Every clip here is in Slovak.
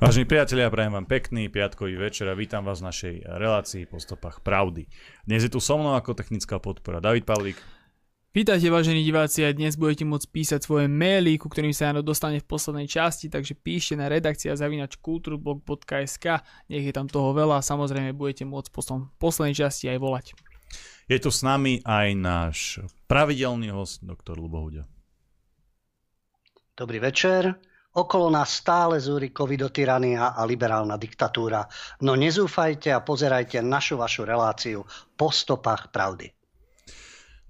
Vážení priatelia, prajem vám pekný piatkový večer a vítam vás v našej relácii po stopách pravdy. Dnes je tu so mnou ako technická podpora David Pavlík. Vítajte vážení diváci a dnes budete môcť písať svoje maily, ku ktorým sa dostane v poslednej časti, takže píšte na redakcia zavinač kulturblog.sk, nech je tam toho veľa a samozrejme budete môcť v poslednej časti aj volať. Je tu s nami aj náš pravidelný host, doktor Lubohuďa. Dobrý večer. Okolo nás stále zúri covidotyrania a liberálna diktatúra. No nezúfajte a pozerajte našu vašu reláciu po stopách pravdy.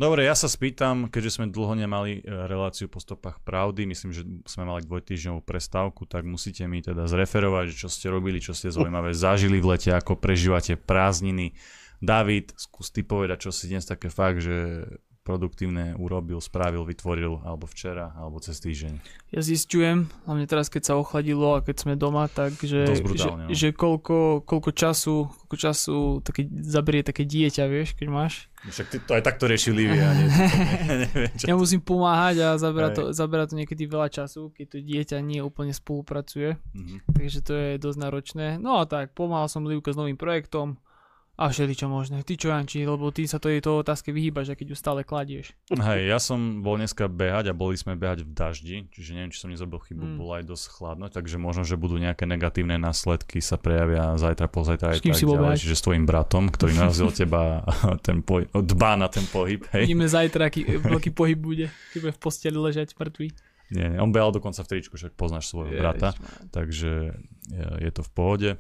Dobre, ja sa spýtam, keďže sme dlho nemali e, reláciu po stopách pravdy, myslím, že sme mali dvojtýždňovú prestávku, tak musíte mi teda zreferovať, čo ste robili, čo ste zaujímavé zažili v lete, ako prežívate prázdniny. David, skús ty povedať, čo si dnes také fakt, že produktívne urobil, spravil, vytvoril, alebo včera, alebo cez týždeň? Ja zistujem, hlavne teraz, keď sa ochladilo a keď sme doma, tak že, že, no. že koľko, koľko času, koľko času také, zaberie také dieťa, vieš, keď máš. Však ty to aj takto riešili, ja nie, neviem, Ja musím pomáhať a zaberá to, zaberá to niekedy veľa času, keď to dieťa nie úplne spolupracuje, mm-hmm. takže to je dosť náročné. No a tak, pomáhal som Livke s novým projektom, a čo možné. Ty čo, Janči, lebo ty sa to otázke vyhýbaš, a keď ju stále kladieš. Hej, ja som bol dneska behať a boli sme behať v daždi, čiže neviem, či som nezrobil chybu, mm. bolo aj dosť chladno, takže možno, že budú nejaké negatívne následky sa prejavia zajtra, pozajtra aj tak si ďalej, čiže s tvojim bratom, ktorý narazil teba ten poj- dbá na ten pohyb. Hej. Vidíme zajtra, aký veľký pohyb bude, keď bude v posteli ležať mŕtvý. Nie, nie, on behal dokonca v tričku, však poznáš svojho brata, takže je, je to v pohode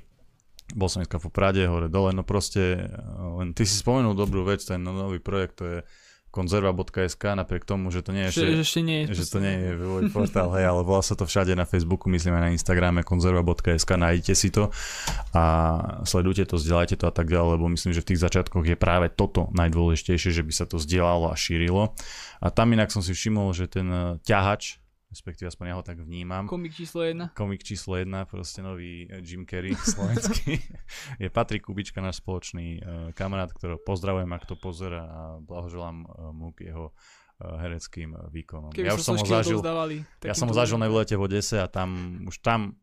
bol som dneska po Prade, hore dole, no proste, eh, len ty si spomenul dobrú vec, ten nový projekt, to je konzerva.sk, napriek tomu, že to nie je, že, že, ešte nie je, že to nie je vývoj portál, hej, ale volá sa to všade na Facebooku, myslím aj na Instagrame, konzerva.sk, nájdete si to a sledujte to, zdieľajte to a tak ďalej, lebo myslím, že v tých začiatkoch je práve toto najdôležitejšie, že by sa to zdieľalo a šírilo. A tam inak som si všimol, že ten eh, ťahač, respektíve aspoň ja ho tak vnímam. Komik číslo 1. Komik číslo 1, proste nový eh, Jim Carrey slovenský. je Patrik Kubička, náš spoločný uh, kamarát, ktorého pozdravujem, ak to pozera a blahoželám uh, mu k jeho uh, hereckým výkonom. Keby ja už som ho zažil, ja som ho zažil na výlete v Odese a tam, už tam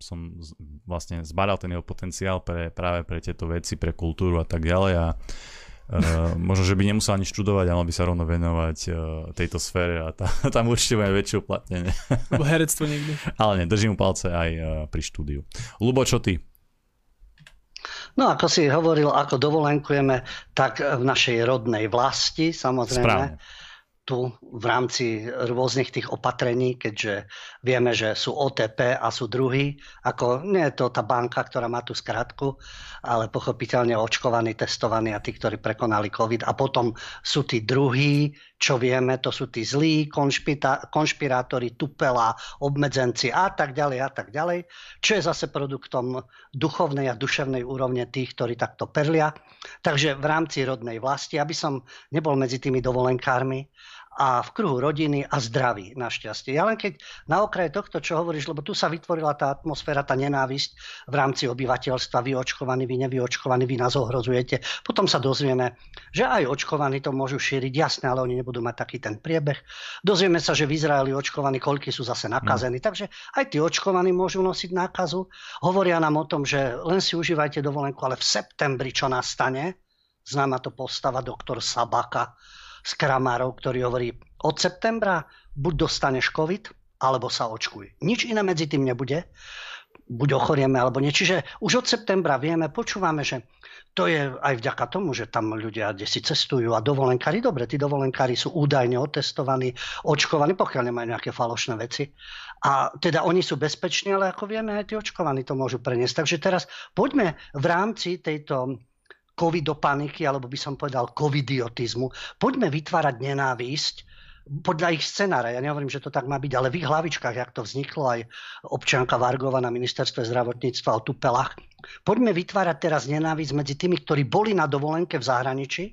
som z, vlastne zbadal ten jeho potenciál pre, práve pre tieto veci, pre kultúru a tak ďalej a Uh, možno, že by nemusel ani študovať, ale by sa rovno venovať uh, tejto sfére a tá, tam určite bude väčšie uplatnenie. Lebo herectvo niekde. ale nie, držím palce aj uh, pri štúdiu. Lubo, čo ty? No ako si hovoril, ako dovolenkujeme, tak v našej rodnej vlasti, samozrejme. Správne tu v rámci rôznych tých opatrení, keďže vieme, že sú OTP a sú druhí, ako nie je to tá banka, ktorá má tú skratku, ale pochopiteľne očkovaní, testovaní a tí, ktorí prekonali COVID. A potom sú tí druhí, čo vieme, to sú tí zlí konšpirátori, tupela, obmedzenci a tak ďalej a tak ďalej, čo je zase produktom duchovnej a duševnej úrovne tých, ktorí takto perlia. Takže v rámci rodnej vlasti, aby som nebol medzi tými dovolenkármi, a v kruhu rodiny a zdraví, našťastie. Ja len keď na okraje tohto, čo hovoríš, lebo tu sa vytvorila tá atmosféra, tá nenávisť v rámci obyvateľstva, vy očkovaní, vy nevyočkovaní, vy nás ohrozujete. Potom sa dozvieme, že aj očkovaní to môžu šíriť, jasné, ale oni nebudú mať taký ten priebeh. Dozvieme sa, že v Izraeli očkovaní, koľky sú zase nakazení, hmm. takže aj tí očkovaní môžu nosiť nákazu. Hovoria nám o tom, že len si užívajte dovolenku, ale v septembri, čo nastane, známa to postava doktor Sabaka, z Kramárov, ktorý hovorí, od septembra buď dostaneš COVID, alebo sa očkuj. Nič iné medzi tým nebude. Buď ochorieme, alebo nie. Čiže už od septembra vieme, počúvame, že to je aj vďaka tomu, že tam ľudia si cestujú a dovolenkári, dobre, tí dovolenkári sú údajne otestovaní, očkovaní, pokiaľ nemajú nejaké falošné veci. A teda oni sú bezpeční, ale ako vieme, aj tí očkovaní to môžu preniesť. Takže teraz poďme v rámci tejto covidopaniky, alebo by som povedal covidiotizmu. Poďme vytvárať nenávisť podľa ich scenára. Ja nehovorím, že to tak má byť, ale v ich hlavičkách, jak to vzniklo aj občianka Vargova na ministerstve zdravotníctva o Tupelách, Poďme vytvárať teraz nenávisť medzi tými, ktorí boli na dovolenke v zahraničí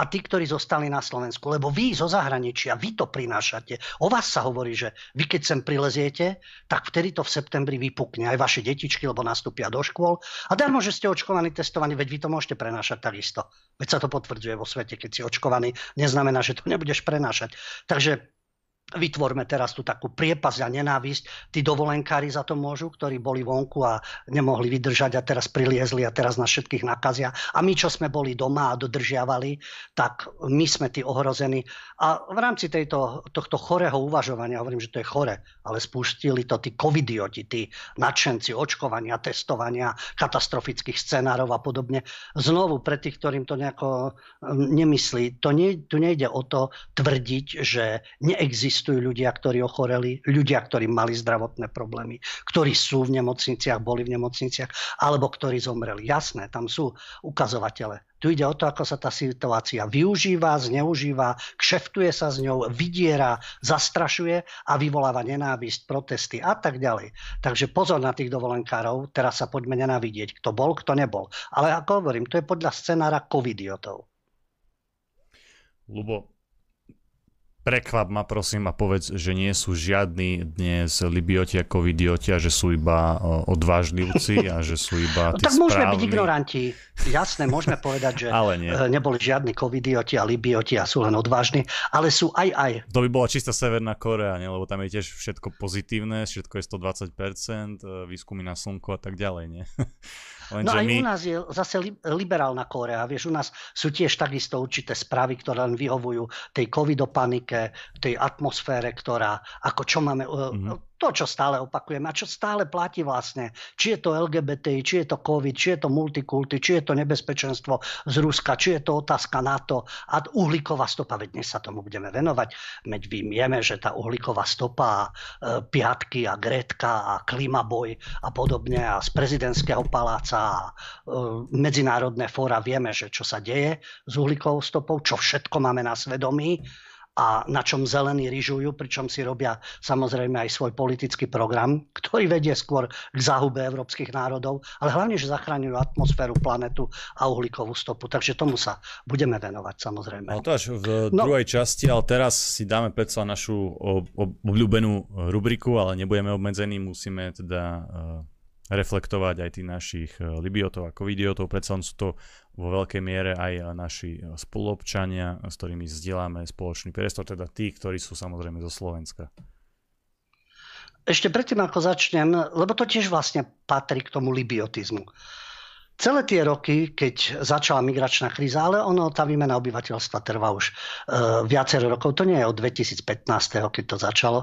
a tí, ktorí zostali na Slovensku. Lebo vy zo zahraničia, vy to prinášate. O vás sa hovorí, že vy keď sem prileziete, tak vtedy to v septembri vypukne aj vaše detičky, lebo nastúpia do škôl. A darmo, že ste očkovaní, testovaní, veď vy to môžete prenášať takisto. Veď sa to potvrdzuje vo svete, keď si očkovaný, neznamená, že to nebudeš prenášať. Takže vytvorme teraz tú takú priepasť a nenávisť. Tí dovolenkári za to môžu, ktorí boli vonku a nemohli vydržať a teraz priliezli a teraz nás všetkých nakazia. A my, čo sme boli doma a dodržiavali, tak my sme tí ohrození. A v rámci tejto, tohto chorého uvažovania, hovorím, že to je chore, ale spustili to tí covidioti, tí nadšenci očkovania, testovania, katastrofických scenárov a podobne. Znovu, pre tých, ktorým to nejako hm, nemyslí, to nie, tu nejde o to tvrdiť, že neexistuje existujú ľudia, ktorí ochoreli, ľudia, ktorí mali zdravotné problémy, ktorí sú v nemocniciach, boli v nemocniciach, alebo ktorí zomreli. Jasné, tam sú ukazovatele. Tu ide o to, ako sa tá situácia využíva, zneužíva, kšeftuje sa s ňou, vydiera, zastrašuje a vyvoláva nenávisť, protesty a tak ďalej. Takže pozor na tých dovolenkárov, teraz sa poďme nenávidieť, kto bol, kto nebol. Ale ako hovorím, to je podľa scenára covidiotov. Lubo, prekvap ma prosím a povedz, že nie sú žiadni dnes libioti a covidioti a že sú iba odvážlivci a že sú iba tí Tak správni. môžeme byť ignoranti. Jasné, môžeme povedať, že ale nie. Eh, neboli žiadni covidioti a libioti a sú len odvážni, ale sú aj aj. To by bola čistá Severná Korea, nie? lebo tam je tiež všetko pozitívne, všetko je 120%, eh, výskumy na slnko a tak ďalej. Nie? Lenže no aj my... u nás je zase liberálna Korea. Vieš, u nás sú tiež takisto určité správy, ktoré len vyhovujú tej covidopanike, tej atmosfére, ktorá, ako čo máme, mm-hmm to, čo stále opakujeme a čo stále platí vlastne. Či je to LGBT, či je to COVID, či je to multikulty, či je to nebezpečenstvo z Ruska, či je to otázka NATO a uhlíková stopa, veď dnes sa tomu budeme venovať. Veď vieme, že tá uhlíková stopa, e, piatky a Gretka a klimaboj a podobne a z prezidentského paláca a e, medzinárodné fóra vieme, že čo sa deje s uhlíkovou stopou, čo všetko máme na svedomí a na čom zelení ryžujú, pričom si robia samozrejme aj svoj politický program, ktorý vedie skôr k záhube európskych národov, ale hlavne, že zachraňujú atmosféru, planetu a uhlíkovú stopu. Takže tomu sa budeme venovať samozrejme. No to až v no, druhej časti, ale teraz si dáme predsa našu obľúbenú rubriku, ale nebudeme obmedzení, musíme teda reflektovať aj tých našich e, libiotov a covidiotov, predsa sú to vo veľkej miere aj naši e, spoluobčania, s ktorými zdieľame spoločný priestor, teda tí, ktorí sú samozrejme zo Slovenska. Ešte predtým, ako začnem, lebo to tiež vlastne patrí k tomu libiotizmu. Celé tie roky, keď začala migračná kríza, ale ono, tá výmena obyvateľstva trvá už e, viacero rokov, to nie je od 2015, keď to začalo,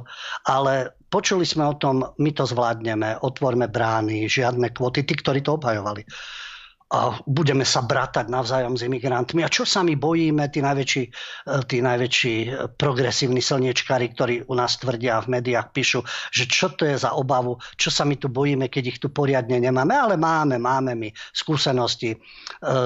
ale počuli sme o tom, my to zvládneme, otvorme brány, žiadne kvoty, tí, ktorí to obhajovali budeme sa bratať navzájom s imigrantmi. A čo sa my bojíme, tí najväčší, e, tí najväčší progresívni slniečkári, ktorí u nás tvrdia v médiách píšu, že čo to je za obavu, čo sa my tu bojíme, keď ich tu poriadne nemáme. Ale máme, máme my skúsenosti e,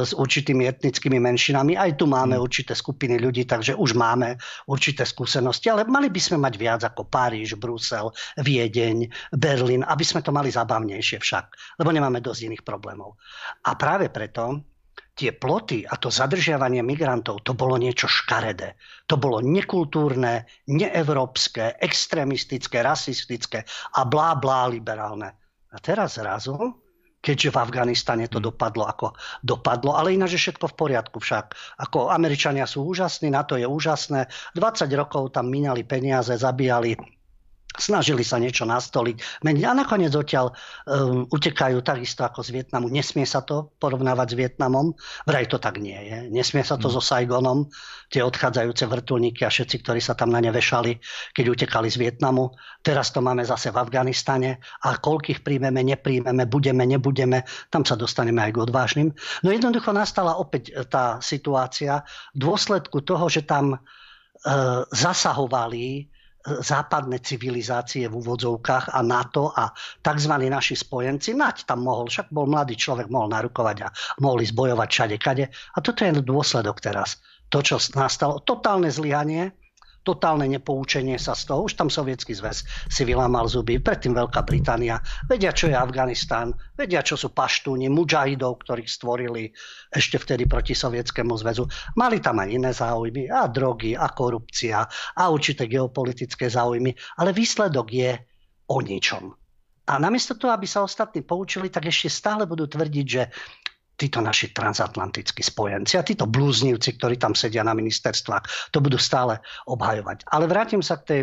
s určitými etnickými menšinami. Aj tu máme mm. určité skupiny ľudí, takže už máme určité skúsenosti. Ale mali by sme mať viac ako Paríž, Brusel, Viedeň, Berlín, aby sme to mali zabavnejšie však. Lebo nemáme dosť iných problémov. A práve práve preto tie ploty a to zadržiavanie migrantov, to bolo niečo škaredé. To bolo nekultúrne, neevropské, extrémistické, rasistické a blá, blá liberálne. A teraz zrazu, keďže v Afganistane to hmm. dopadlo ako dopadlo, ale ináč je všetko v poriadku však. Ako Američania sú úžasní, na to je úžasné. 20 rokov tam minali peniaze, zabíjali snažili sa niečo nastoliť, meniť a nakoniec odtiaľ um, utekajú takisto ako z Vietnamu. Nesmie sa to porovnávať s Vietnamom, vraj to tak nie je. Nesmie sa to mm. so Saigonom, tie odchádzajúce vrtulníky a všetci, ktorí sa tam na ne vešali, keď utekali z Vietnamu. Teraz to máme zase v Afganistane a koľkých príjmeme, nepríjmeme, budeme, nebudeme, tam sa dostaneme aj k odvážnym. No jednoducho nastala opäť e, tá situácia v dôsledku toho, že tam e, zasahovali západné civilizácie v úvodzovkách a NATO a tzv. naši spojenci. Nať tam mohol, však bol mladý človek, mohol narukovať a mohli zbojovať všade kade. A toto je dôsledok teraz. To, čo nastalo, totálne zlyhanie, totálne nepoučenie sa z toho. Už tam sovietský zväz si vylámal zuby, predtým Veľká Británia. Vedia, čo je Afganistán, vedia, čo sú paštúni, mudžahidov, ktorých stvorili ešte vtedy proti sovietskému zväzu. Mali tam aj iné záujmy, a drogy, a korupcia, a určité geopolitické záujmy, ale výsledok je o ničom. A namiesto toho, aby sa ostatní poučili, tak ešte stále budú tvrdiť, že títo naši transatlantickí spojenci a títo blúznivci, ktorí tam sedia na ministerstvách, to budú stále obhajovať. Ale vrátim sa k tej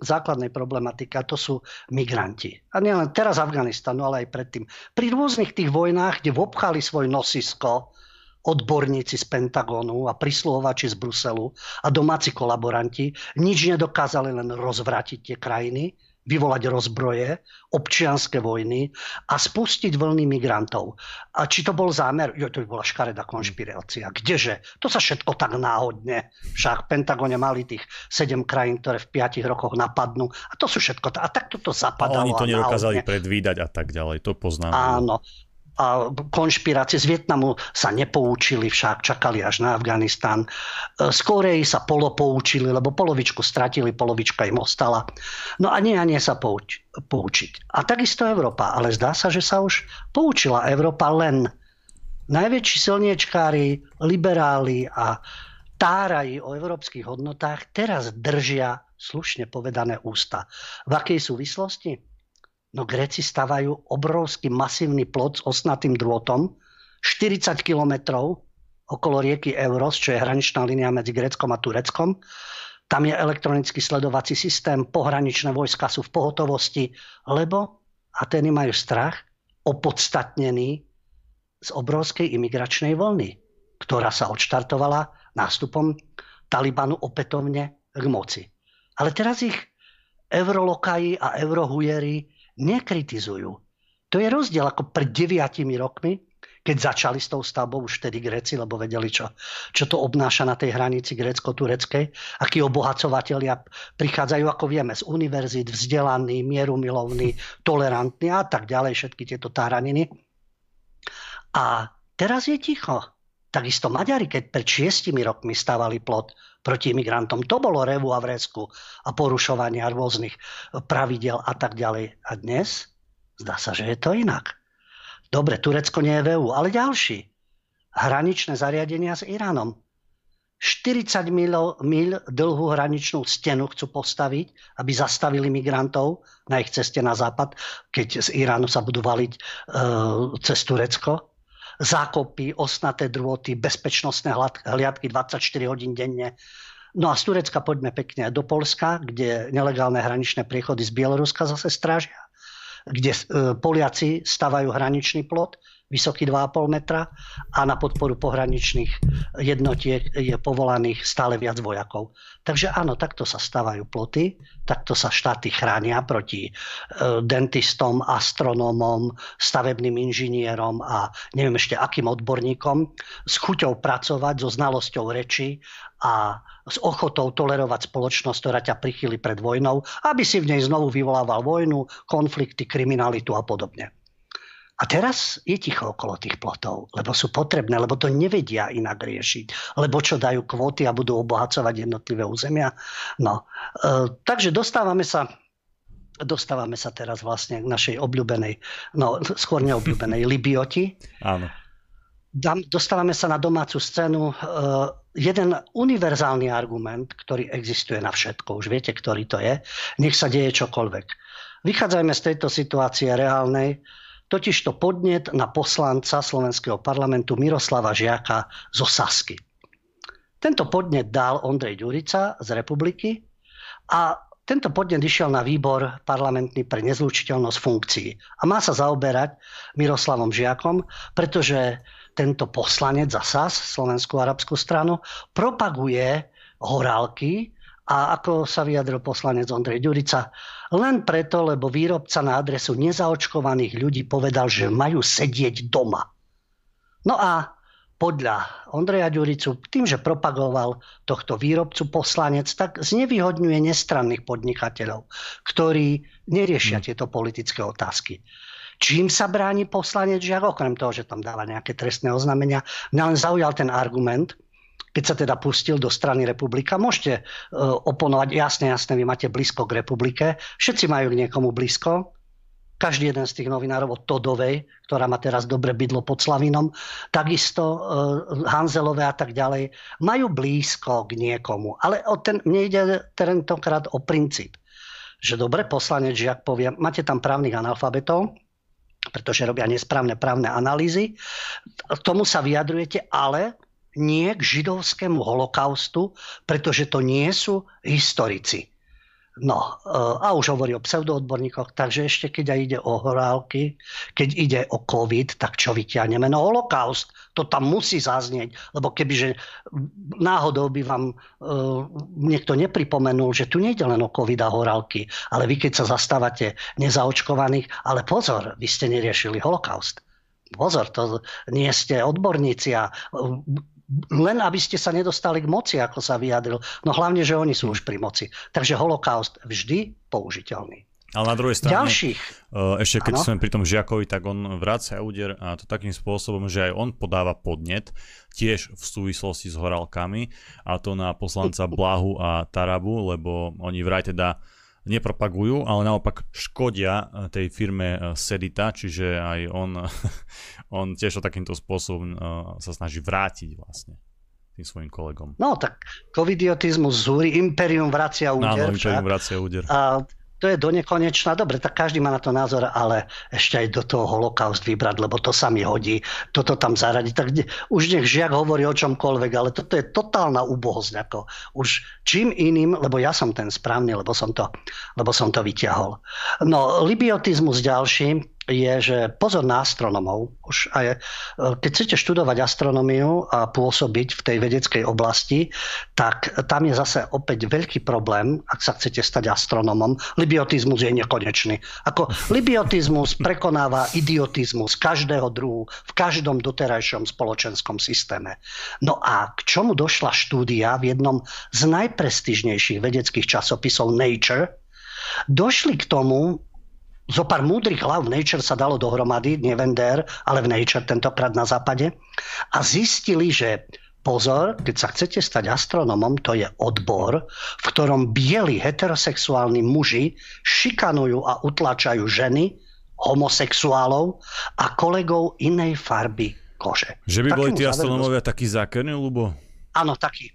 základnej problematike a to sú migranti. A nielen teraz Afganistanu, ale aj predtým. Pri rôznych tých vojnách, kde vobchali svoj nosisko odborníci z Pentagonu a prisluhovači z Bruselu a domáci kolaboranti, nič nedokázali len rozvratiť tie krajiny, vyvolať rozbroje, občianské vojny a spustiť vlny migrantov. A či to bol zámer? Jo, to by bola škaredá konšpirácia. Kdeže? To sa všetko tak náhodne. Však v Pentagone mali tých sedem krajín, ktoré v piatich rokoch napadnú. A to sú všetko. A tak toto zapadalo. A oni to nedokázali predvídať a tak ďalej. To poznám. Áno a konšpirácie z Vietnamu sa nepoučili, však čakali až na Afganistán. E, z Koreji sa polopoučili, lebo polovičku stratili, polovička im ostala. No a nie a nie sa pouč- poučiť. A takisto Európa, ale zdá sa, že sa už poučila Európa len najväčší silniečkári, liberáli a táraji o európskych hodnotách teraz držia slušne povedané ústa. V akej súvislosti? No Gréci stavajú obrovský masívny plot s osnatým drôtom, 40 kilometrov okolo rieky Euros, čo je hraničná línia medzi Gréckom a Tureckom. Tam je elektronický sledovací systém, pohraničné vojska sú v pohotovosti, lebo Ateny majú strach opodstatnený z obrovskej imigračnej vlny, ktorá sa odštartovala nástupom Talibanu opätovne k moci. Ale teraz ich eurolokaji a eurohujeri nekritizujú. To je rozdiel ako pred deviatimi rokmi, keď začali s tou stavbou už vtedy Gréci, lebo vedeli, čo, čo to obnáša na tej hranici grécko-tureckej, akí obohacovatelia prichádzajú, ako vieme, z univerzít, vzdelaní, mierumilovní, tolerantní a tak ďalej, všetky tieto táraniny. A teraz je ticho. Takisto Maďari, keď pred šiestimi rokmi stavali plot proti imigrantom, to bolo revu a vresku a porušovania rôznych pravidel a tak ďalej. A dnes zdá sa, že je to inak. Dobre, Turecko nie je v EU, ale ďalší. Hraničné zariadenia s Iránom. 40 mil, mil dlhú hraničnú stenu chcú postaviť, aby zastavili migrantov na ich ceste na západ, keď z Iránu sa budú valiť e, cez Turecko zákopy, osnaté drôty, bezpečnostné hliadky 24 hodín denne. No a z Turecka poďme pekne do Polska, kde nelegálne hraničné priechody z Bieloruska zase strážia, kde e, Poliaci stavajú hraničný plot, vysoký 2,5 metra a na podporu pohraničných jednotiek je povolaných stále viac vojakov. Takže áno, takto sa stávajú ploty, takto sa štáty chránia proti e, dentistom, astronómom, stavebným inžinierom a neviem ešte akým odborníkom s chuťou pracovať, so znalosťou reči a s ochotou tolerovať spoločnosť, ktorá ťa prichýli pred vojnou, aby si v nej znovu vyvolával vojnu, konflikty, kriminalitu a podobne. A teraz je ticho okolo tých plotov, lebo sú potrebné, lebo to nevedia inak riešiť. Lebo čo dajú kvóty a budú obohacovať jednotlivé územia. No, e, takže dostávame sa dostávame sa teraz vlastne k našej obľúbenej, no skôr neobľúbenej Libioti. Áno. Dostávame sa na domácu scénu. E, jeden univerzálny argument, ktorý existuje na všetko, už viete, ktorý to je, nech sa deje čokoľvek. Vychádzajme z tejto situácie reálnej totižto podnet na poslanca Slovenského parlamentu Miroslava Žiaka zo Sasky. Tento podnet dal Ondrej Ďurica z Republiky a tento podnet išiel na výbor parlamentný pre nezlučiteľnosť funkcií a má sa zaoberať Miroslavom Žiakom, pretože tento poslanec za SAS, Slovenskú arabskú stranu, propaguje horálky a ako sa vyjadril poslanec Ondrej Ďurica, len preto, lebo výrobca na adresu nezaočkovaných ľudí povedal, že majú sedieť doma. No a podľa Ondreja Ďuricu, tým, že propagoval tohto výrobcu poslanec, tak znevýhodňuje nestranných podnikateľov, ktorí neriešia hmm. tieto politické otázky. Čím sa bráni poslanec Žiak, okrem toho, že tam dáva nejaké trestné oznámenia, mňa len zaujal ten argument, keď sa teda pustil do strany republika. Môžete uh, oponovať, jasne, jasne, vy máte blízko k republike, všetci majú k niekomu blízko, každý jeden z tých novinárov od Todovej, ktorá má teraz dobre bydlo pod Slavinom, takisto uh, Hanzelové a tak ďalej, majú blízko k niekomu. Ale o ten, mne ide tentokrát o princíp. Že dobre, poslanec Žiak povie, máte tam právnych analfabetov, pretože robia nesprávne právne analýzy, k tomu sa vyjadrujete, ale nie k židovskému holokaustu, pretože to nie sú historici. No, a už hovorí o pseudoodborníkoch, takže ešte keď aj ide o horálky, keď ide o COVID, tak čo vyťahneme? No holokaust, to tam musí zaznieť, lebo kebyže náhodou by vám uh, niekto nepripomenul, že tu nejde len o COVID a horálky, ale vy keď sa zastávate nezaočkovaných, ale pozor, vy ste neriešili holokaust. Pozor, to nie ste odborníci a len aby ste sa nedostali k moci, ako sa vyjadril. No hlavne, že oni sú už pri moci. Takže holokaust vždy použiteľný. Ale na druhej strane, Ďalších. Eh, ešte keď ano? sme pri tom žiakovi, tak on vracia úder a to takým spôsobom, že aj on podáva podnet, tiež v súvislosti s horálkami, a to na poslanca Blahu a Tarabu, lebo oni vraj teda nepropagujú, ale naopak škodia eh, tej firme eh, Sedita, čiže aj on, on tiež takýmto spôsobom eh, sa snaží vrátiť vlastne tým svojim kolegom. No tak covidiotizmus zúri, imperium vracia úder. Áno, imperium vracia úder. A to je do nekonečna. Dobre, tak každý má na to názor, ale ešte aj do toho holokaust vybrať, lebo to sa mi hodí, toto tam zaradiť. Tak už nech žiak hovorí o čomkoľvek, ale toto je totálna úbohosť. Ako už čím iným, lebo ja som ten správny, lebo som to, lebo som to vyťahol. No, libiotizmus ďalší, je, že pozor na astronomov. Už aj, e, keď chcete študovať astronómiu a pôsobiť v tej vedeckej oblasti, tak tam je zase opäť veľký problém, ak sa chcete stať astronomom. Libiotizmus je nekonečný. Ako libiotizmus prekonáva idiotizmus každého druhu v každom doterajšom spoločenskom systéme. No a k čomu došla štúdia v jednom z najprestižnejších vedeckých časopisov Nature, došli k tomu, zo pár múdrych hlav v Nature sa dalo dohromady, nie Vender, ale v Nature tentokrát na západe a zistili, že pozor, keď sa chcete stať astronomom, to je odbor, v ktorom bieli heterosexuálni muži šikanujú a utlačajú ženy, homosexuálov a kolegov inej farby kože. Že by boli tí astronómovia takí zákerní, Lubo? Áno, takí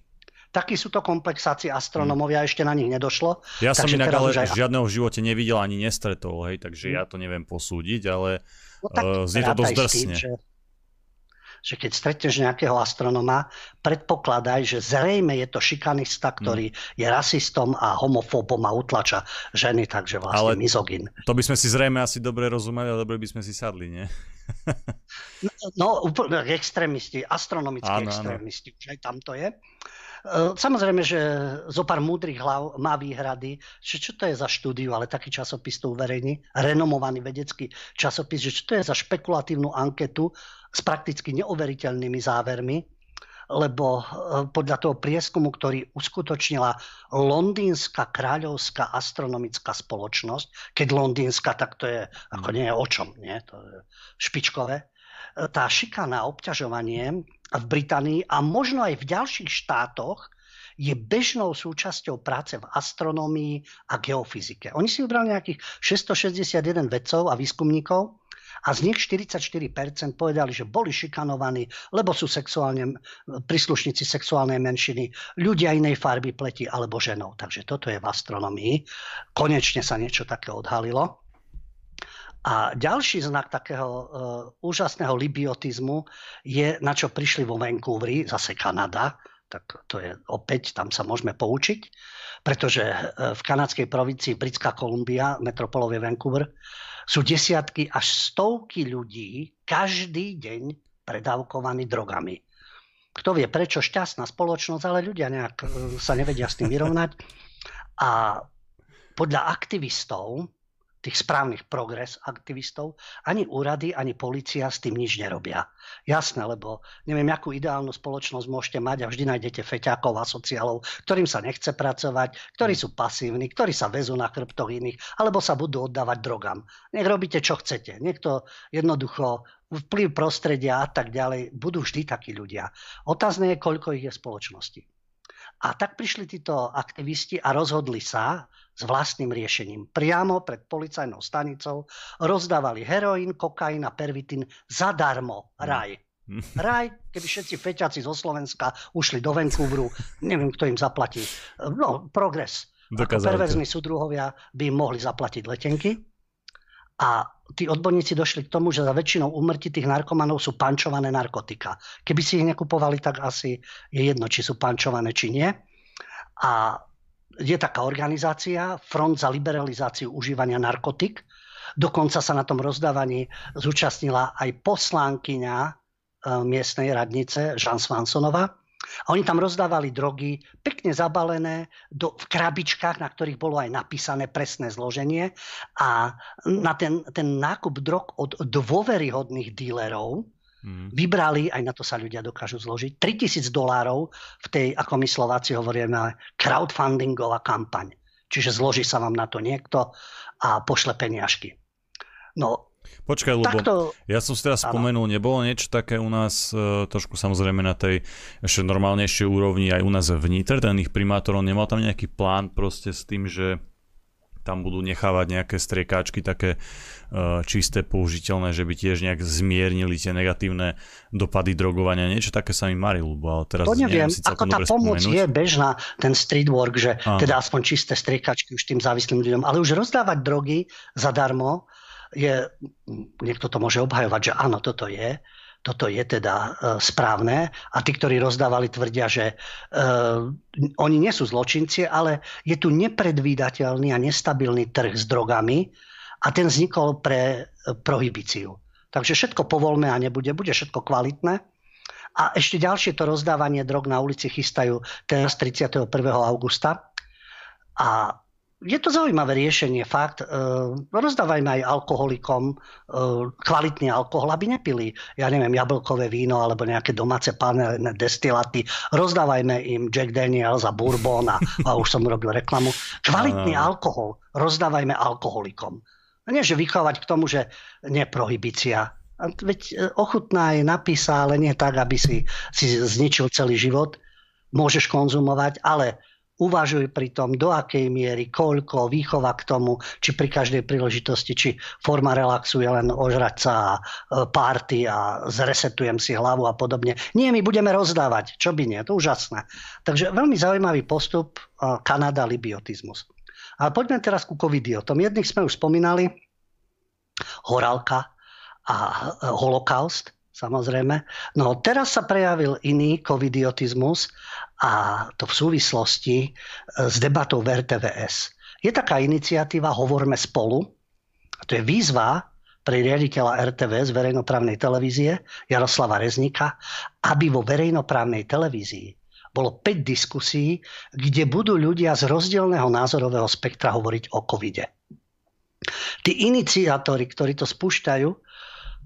takí sú to komplexácie astronomovia, hmm. ešte na nich nedošlo. Ja som inak ale aj... žiadneho v živote nevidel ani nestretol, hej, takže hmm. ja to neviem posúdiť, ale no, uh, znie to dosť drsne. Tým, že, že keď stretneš nejakého astronoma, predpokladaj, že zrejme je to šikanista, ktorý hmm. je rasistom a homofóbom a utlača ženy, takže vlastne ale mizogin. To by sme si zrejme asi dobre rozumeli, ale dobre by sme si sadli, nie? no, no úplne extrémisti, astronomickí áno, extrémisti, áno. už aj tam to je. E, samozrejme, že zo pár múdrych hlav má výhrady, že čo to je za štúdiu, ale taký časopis to uverejní, renomovaný vedecký časopis, že čo to je za špekulatívnu anketu s prakticky neoveriteľnými závermi, lebo e, podľa toho prieskumu, ktorý uskutočnila Londýnska kráľovská astronomická spoločnosť, keď Londýnska, tak to je, ako nie je o čom, nie? to je špičkové, e, tá šikana, obťažovanie v Británii a možno aj v ďalších štátoch je bežnou súčasťou práce v astronómii a geofyzike. Oni si vybrali nejakých 661 vedcov a výskumníkov a z nich 44% povedali, že boli šikanovaní, lebo sú sexuálne, príslušníci sexuálnej menšiny, ľudia inej farby pleti alebo ženou. Takže toto je v astronomii. Konečne sa niečo také odhalilo. A ďalší znak takého uh, úžasného libiotizmu je, na čo prišli vo Vancouveri, zase Kanada, tak to je opäť, tam sa môžeme poučiť, pretože uh, v kanadskej provincii Britská Kolumbia, metropolovie Vancouver, sú desiatky až stovky ľudí každý deň predávkovaní drogami. Kto vie prečo, šťastná spoločnosť, ale ľudia nejak uh, sa nevedia s tým vyrovnať. A podľa aktivistov tých správnych progres aktivistov, ani úrady, ani policia s tým nič nerobia. Jasné, lebo neviem, akú ideálnu spoločnosť môžete mať a vždy nájdete feťákov a sociálov, ktorým sa nechce pracovať, ktorí sú pasívni, ktorí sa vezú na chrbtoch iných, alebo sa budú oddávať drogám. Nech robíte, čo chcete. Niekto jednoducho vplyv prostredia a tak ďalej, budú vždy takí ľudia. Otázne je, koľko ich je v spoločnosti. A tak prišli títo aktivisti a rozhodli sa, s vlastným riešením. Priamo pred policajnou stanicou rozdávali heroín, kokain a pervitín zadarmo. Raj. Raj, keby všetci feťaci zo Slovenska ušli do Vancouveru, neviem, kto im zaplatí. No, progres. Ako perverzní súdruhovia by im mohli zaplatiť letenky. A tí odborníci došli k tomu, že za väčšinou úmrtí tých narkomanov sú pančované narkotika. Keby si ich nekupovali, tak asi je jedno, či sú pančované, či nie. A je taká organizácia Front za liberalizáciu užívania narkotik. Dokonca sa na tom rozdávaní zúčastnila aj poslankyňa e, miestnej radnice Jean Svansonova. A oni tam rozdávali drogy, pekne zabalené do, v krabičkách, na ktorých bolo aj napísané presné zloženie. A na ten, ten nákup drog od dôveryhodných dílerov mm. vybrali, aj na to sa ľudia dokážu zložiť, 3000 dolárov v tej, ako my Slováci hovoríme, crowdfundingová kampaň. Čiže zloží sa vám na to niekto a pošle peniažky. No, Počkaj, lebo Takto... ja som si teraz ano. spomenul, nebolo niečo také u nás, e, trošku samozrejme na tej ešte normálnejšej úrovni, aj u nás v Nitre, ten ich primátor, on nemal tam nejaký plán proste s tým, že tam budú nechávať nejaké striekáčky také uh, čisté, použiteľné, že by tiež nejak zmiernili tie negatívne dopady drogovania. Niečo také sa mi marí, lebo ale teraz to neviem, neviem ako tá pomoc spomenúť. je bežná, ten street work, že Aha. teda aspoň čisté striekačky už tým závislým ľuďom, ale už rozdávať drogy zadarmo je, niekto to môže obhajovať, že áno, toto je, toto je teda e, správne a tí, ktorí rozdávali, tvrdia, že e, oni nie sú zločinci, ale je tu nepredvídateľný a nestabilný trh s drogami a ten vznikol pre e, prohibíciu. Takže všetko povolné a nebude, bude všetko kvalitné. A ešte ďalšie to rozdávanie drog na ulici chystajú teraz 31. augusta. A je to zaujímavé riešenie, fakt. E, rozdávajme aj alkoholikom e, kvalitný alkohol, aby nepili, ja neviem, jablkové víno alebo nejaké domáce panené destilaty. Rozdávajme im Jack Daniels a Bourbon a, a už som robil reklamu. Kvalitný alkohol rozdávajme alkoholikom. A nie, že vychovať k tomu, že neprohibícia. Veď e, ochutná je napísa, ale nie tak, aby si, si zničil celý život. Môžeš konzumovať, ale uvažuj pri tom, do akej miery, koľko, výchova k tomu, či pri každej príležitosti, či forma relaxu je len ožrať sa a e, party a zresetujem si hlavu a podobne. Nie, my budeme rozdávať. Čo by nie? To úžasné. Takže veľmi zaujímavý postup e, Kanada, libiotizmus. Ale poďme teraz ku covidiotom. Jedných sme už spomínali, horálka a e, holokaust samozrejme. No teraz sa prejavil iný covidiotizmus a to v súvislosti e, s debatou v RTVS. Je taká iniciatíva Hovorme spolu. A to je výzva pre riaditeľa RTVS verejnoprávnej televízie Jaroslava Reznika, aby vo verejnoprávnej televízii bolo 5 diskusí, kde budú ľudia z rozdielného názorového spektra hovoriť o covide. Tí iniciátori, ktorí to spúšťajú,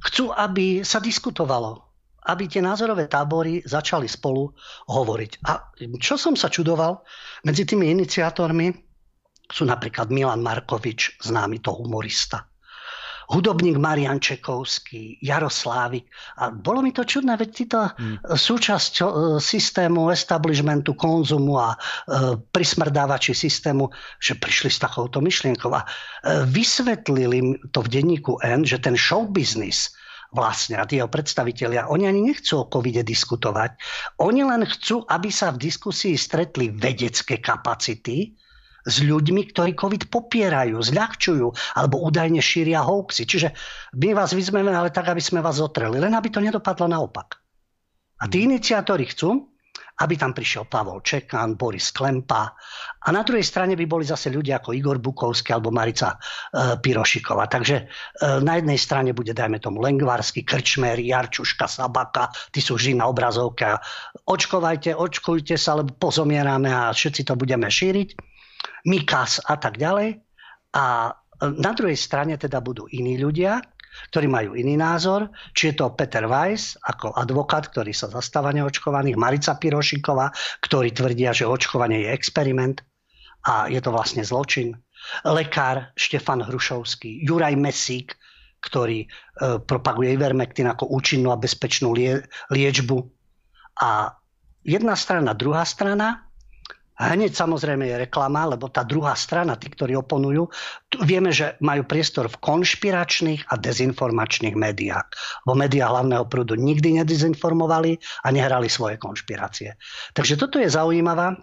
chcú, aby sa diskutovalo, aby tie názorové tábory začali spolu hovoriť. A čo som sa čudoval, medzi tými iniciátormi sú napríklad Milan Markovič, známy to humorista hudobník Marian Čekovský, Jaroslávik. A bolo mi to čudné, veď títo hmm. súčasť e, systému establishmentu, konzumu a e, prismrdávači systému, že prišli s takouto myšlienkou a e, vysvetlili to v denníku N, že ten show business vlastne a tie predstavitelia, oni ani nechcú o covide diskutovať. Oni len chcú, aby sa v diskusii stretli vedecké kapacity, s ľuďmi, ktorí COVID popierajú, zľahčujú alebo údajne šíria hoaxy. Čiže my vás vyzmeme ale tak, aby sme vás zotreli, len aby to nedopadlo naopak. A tí iniciátori chcú, aby tam prišiel Pavol Čekan, Boris Klempa a na druhej strane by boli zase ľudia ako Igor Bukovský alebo Marica e, Pirošiková. Takže e, na jednej strane bude, dajme tomu, Lengvarsky, Krčmer, Jarčuška, Sabaka, tí sú vždy na obrazovke. Očkovajte, očkujte sa, lebo pozomierame a všetci to budeme šíriť. Mikas a tak ďalej. A na druhej strane teda budú iní ľudia, ktorí majú iný názor, či je to Peter Weiss ako advokát, ktorý sa zastáva neočkovaných, Marica Pirošiková, ktorí tvrdia, že očkovanie je experiment a je to vlastne zločin. Lekár Štefan Hrušovský, Juraj Mesík, ktorý e, propaguje Ivermectin ako účinnú a bezpečnú lie, liečbu. A jedna strana, druhá strana hneď samozrejme je reklama, lebo tá druhá strana, tí, ktorí oponujú, vieme, že majú priestor v konšpiračných a dezinformačných médiách. Vo médiách hlavného prúdu nikdy nedezinformovali a nehrali svoje konšpirácie. Takže toto je zaujímavá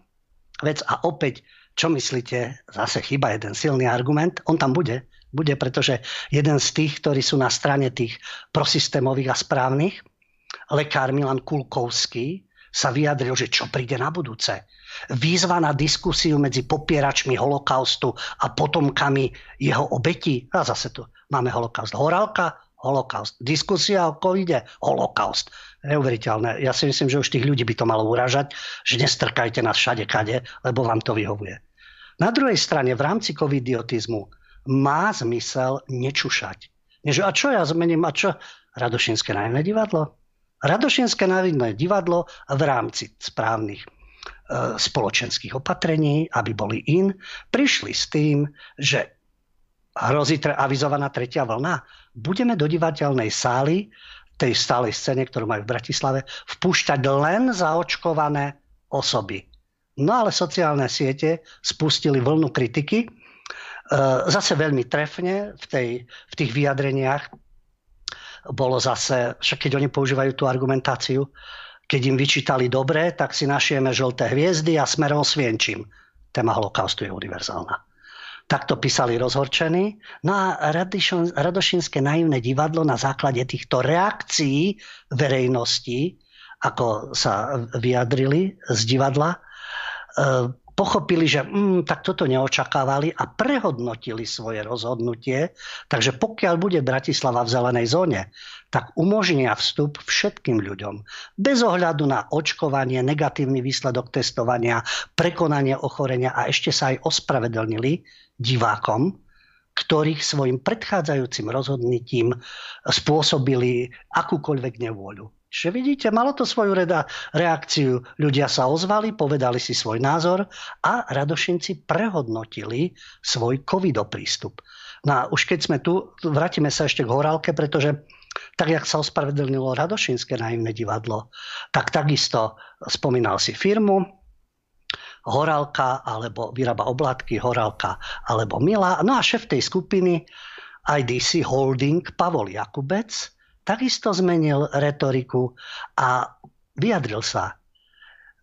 vec a opäť, čo myslíte, zase chyba jeden silný argument, on tam bude, bude, pretože jeden z tých, ktorí sú na strane tých prosystémových a správnych, lekár Milan Kulkovský, sa vyjadril, že čo príde na budúce Výzva na diskusiu medzi popieračmi holokaustu a potomkami jeho obetí. A zase tu máme holokaust. Horálka, holokaust. Diskusia o covide, holokaust. Neuveriteľné. Ja si myslím, že už tých ľudí by to malo uražať, že nestrkajte nás všade kade, lebo vám to vyhovuje. Na druhej strane v rámci covidiotizmu má zmysel nečušať. Neže, a čo ja zmením? A čo? Radošinské najmä divadlo? Radošinské návidné divadlo v rámci správnych spoločenských opatrení, aby boli in, prišli s tým, že hrozí tre- avizovaná tretia vlna. Budeme do divateľnej sály, tej stálej scéne, ktorú majú v Bratislave, vpúšťať len zaočkované osoby. No ale sociálne siete spustili vlnu kritiky, e, zase veľmi trefne v, tej, v tých vyjadreniach bolo zase, však keď oni používajú tú argumentáciu, keď im vyčítali dobre, tak si našieme žlté hviezdy a smerom svienčím. Téma holokaustu je univerzálna. Takto písali rozhorčení. No a Radošinské naivné divadlo na základe týchto reakcií verejnosti, ako sa vyjadrili z divadla, e, pochopili, že mm, tak toto neočakávali a prehodnotili svoje rozhodnutie. Takže pokiaľ bude Bratislava v zelenej zóne, tak umožnia vstup všetkým ľuďom. Bez ohľadu na očkovanie, negatívny výsledok testovania, prekonanie ochorenia a ešte sa aj ospravedlnili divákom, ktorých svojim predchádzajúcim rozhodnutím spôsobili akúkoľvek nevôľu. Že vidíte, malo to svoju reda, reakciu. Ľudia sa ozvali, povedali si svoj názor a Radošinci prehodnotili svoj covidoprístup. No a už keď sme tu, vrátime sa ešte k horálke, pretože tak, jak sa ospravedlnilo Radošinské naivné divadlo, tak takisto spomínal si firmu, Horálka, alebo vyrába oblátky Horálka, alebo Mila. No a šéf tej skupiny IDC Holding Pavol Jakubec takisto zmenil retoriku a vyjadril sa.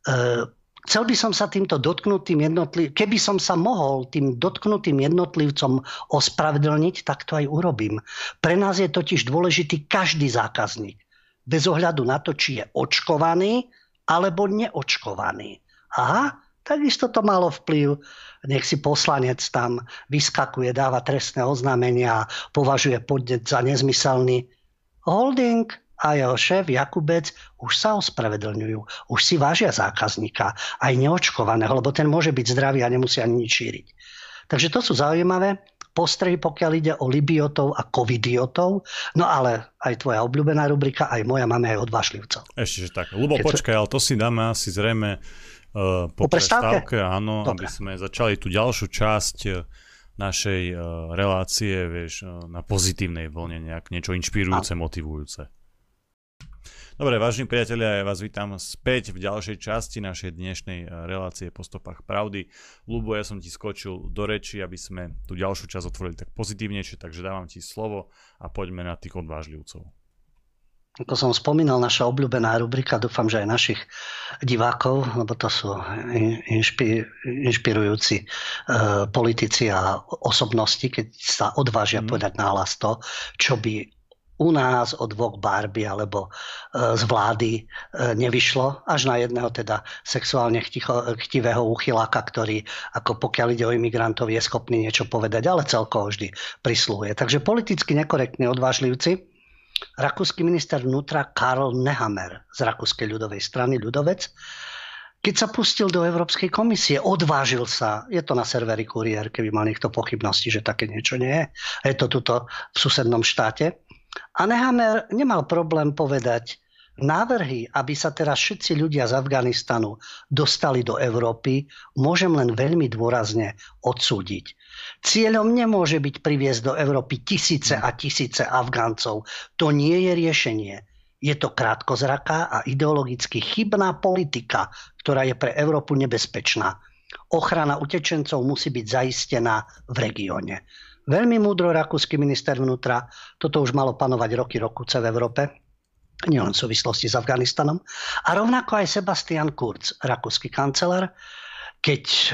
E, chcel by som sa týmto dotknutým jednotlivcom, keby som sa mohol tým dotknutým jednotlivcom ospravedlniť, tak to aj urobím. Pre nás je totiž dôležitý každý zákazník. Bez ohľadu na to, či je očkovaný alebo neočkovaný. Aha, takisto to malo vplyv. Nech si poslanec tam vyskakuje, dáva trestné oznámenia, považuje podnet za nezmyselný Holding a jeho šéf Jakubec už sa ospravedlňujú. Už si vážia zákazníka, aj neočkovaného, lebo ten môže byť zdravý a nemusí ani nič šíriť. Takže to sú zaujímavé postrehy, pokiaľ ide o libiotov a covidiotov. No ale aj tvoja obľúbená rubrika, aj moja máme aj odvážlivcov. Ešte, že tak. Lubo, Keď počkaj, ale to si dáme asi zrejme uh, po, po prestávke, áno, Dobre. aby sme začali tú ďalšiu časť našej uh, relácie, vieš, uh, na pozitívnej vlne, nejak niečo inšpirujúce, motivujúce. Dobre, vážni priatelia, ja vás vítam späť v ďalšej časti našej dnešnej uh, relácie po stopách pravdy. Lubo, ja som ti skočil do reči, aby sme tú ďalšiu časť otvorili tak pozitívnejšie, takže dávam ti slovo a poďme na tých odvážlivcov. Ako som spomínal, naša obľúbená rubrika, dúfam, že aj našich divákov, lebo to sú inšpi, inšpirujúci e, politici a osobnosti, keď sa odvážia mm. povedať náhlas to, čo by u nás od Vogue Barbie alebo e, z vlády e, nevyšlo, až na jedného teda sexuálne chticho, chtivého uchyláka, ktorý ako pokiaľ ide o imigrantov je schopný niečo povedať, ale celkovo vždy prislúhuje. Takže politicky nekorektní odvážlivci rakúsky minister vnútra Karl Nehammer z Rakúskej ľudovej strany ľudovec, keď sa pustil do Európskej komisie, odvážil sa, je to na serveri Kurier, keby mal niekto pochybnosti, že také niečo nie je, je to tuto v susednom štáte. A Nehammer nemal problém povedať, návrhy, aby sa teraz všetci ľudia z Afganistanu dostali do Európy, môžem len veľmi dôrazne odsúdiť. Cieľom nemôže byť priviesť do Európy tisíce a tisíce Afgáncov. To nie je riešenie. Je to krátkozraká a ideologicky chybná politika, ktorá je pre Európu nebezpečná. Ochrana utečencov musí byť zaistená v regióne. Veľmi múdro rakúsky minister vnútra, toto už malo panovať roky rokuce v Európe, nielen v súvislosti s Afganistanom. A rovnako aj Sebastian Kurz, rakúsky kancelár, keď e,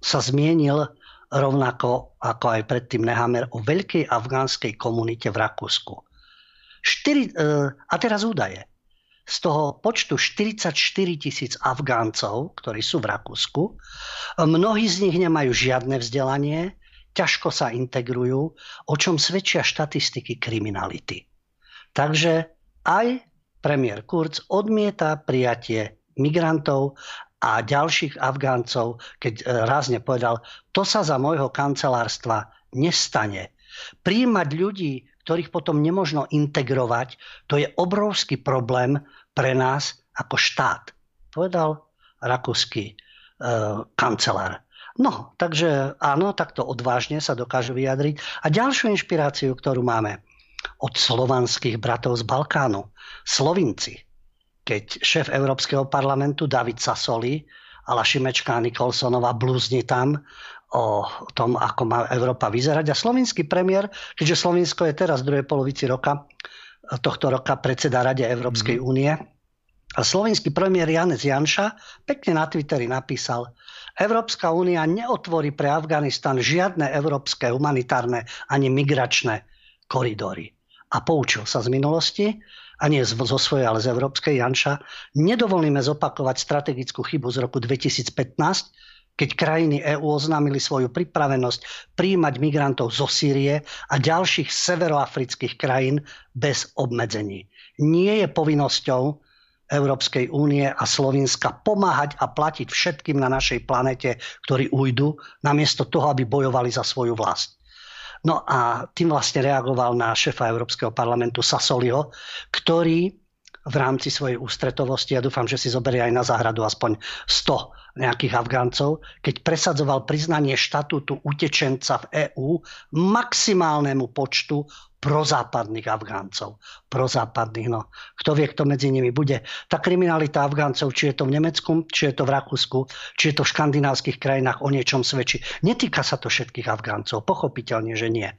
sa zmienil rovnako ako aj predtým Nehammer o veľkej afgánskej komunite v Rakúsku. 4, e, a teraz údaje. z toho počtu 44 tisíc Afgáncov, ktorí sú v Rakúsku, mnohí z nich nemajú žiadne vzdelanie, ťažko sa integrujú, o čom svedčia štatistiky kriminality. Takže aj premiér Kurz odmieta prijatie migrantov a ďalších Afgáncov, keď e, rázne povedal, to sa za môjho kancelárstva nestane. Príjmať ľudí, ktorých potom nemožno integrovať, to je obrovský problém pre nás ako štát, povedal rakúsky e, kancelár. No, takže áno, takto odvážne sa dokážu vyjadriť. A ďalšiu inšpiráciu, ktorú máme od slovanských bratov z Balkánu. Slovinci, keď šéf Európskeho parlamentu David Sassoli a Šimečka Nikolsonová blúzni tam o tom, ako má Európa vyzerať. A slovinský premiér, keďže Slovinsko je teraz v druhej polovici roka, tohto roka predseda Rade Európskej mm. únie, a slovenský premiér Janec Janša pekne na Twitteri napísal, Európska únia neotvorí pre Afganistan žiadne európske humanitárne ani migračné koridory. A poučil sa z minulosti, a nie zo svojej, ale z európskej Janša, nedovolíme zopakovať strategickú chybu z roku 2015, keď krajiny EÚ oznámili svoju pripravenosť príjmať migrantov zo Sýrie a ďalších severoafrických krajín bez obmedzení. Nie je povinnosťou Európskej únie a Slovenska pomáhať a platiť všetkým na našej planete, ktorí ujdu, namiesto toho, aby bojovali za svoju vlast. No a tým vlastne reagoval na šefa Európskeho parlamentu Sasoliho, ktorý v rámci svojej ústretovosti, ja dúfam, že si zoberie aj na záhradu aspoň 100 nejakých Afgáncov, keď presadzoval priznanie štatútu utečenca v EÚ maximálnemu počtu prozápadných Afgáncov. Prozápadných, no. Kto vie, kto medzi nimi bude. Tá kriminalita Afgáncov, či je to v Nemecku, či je to v Rakúsku, či je to v škandinávskych krajinách, o niečom svedčí. Netýka sa to všetkých Afgáncov, pochopiteľne, že nie.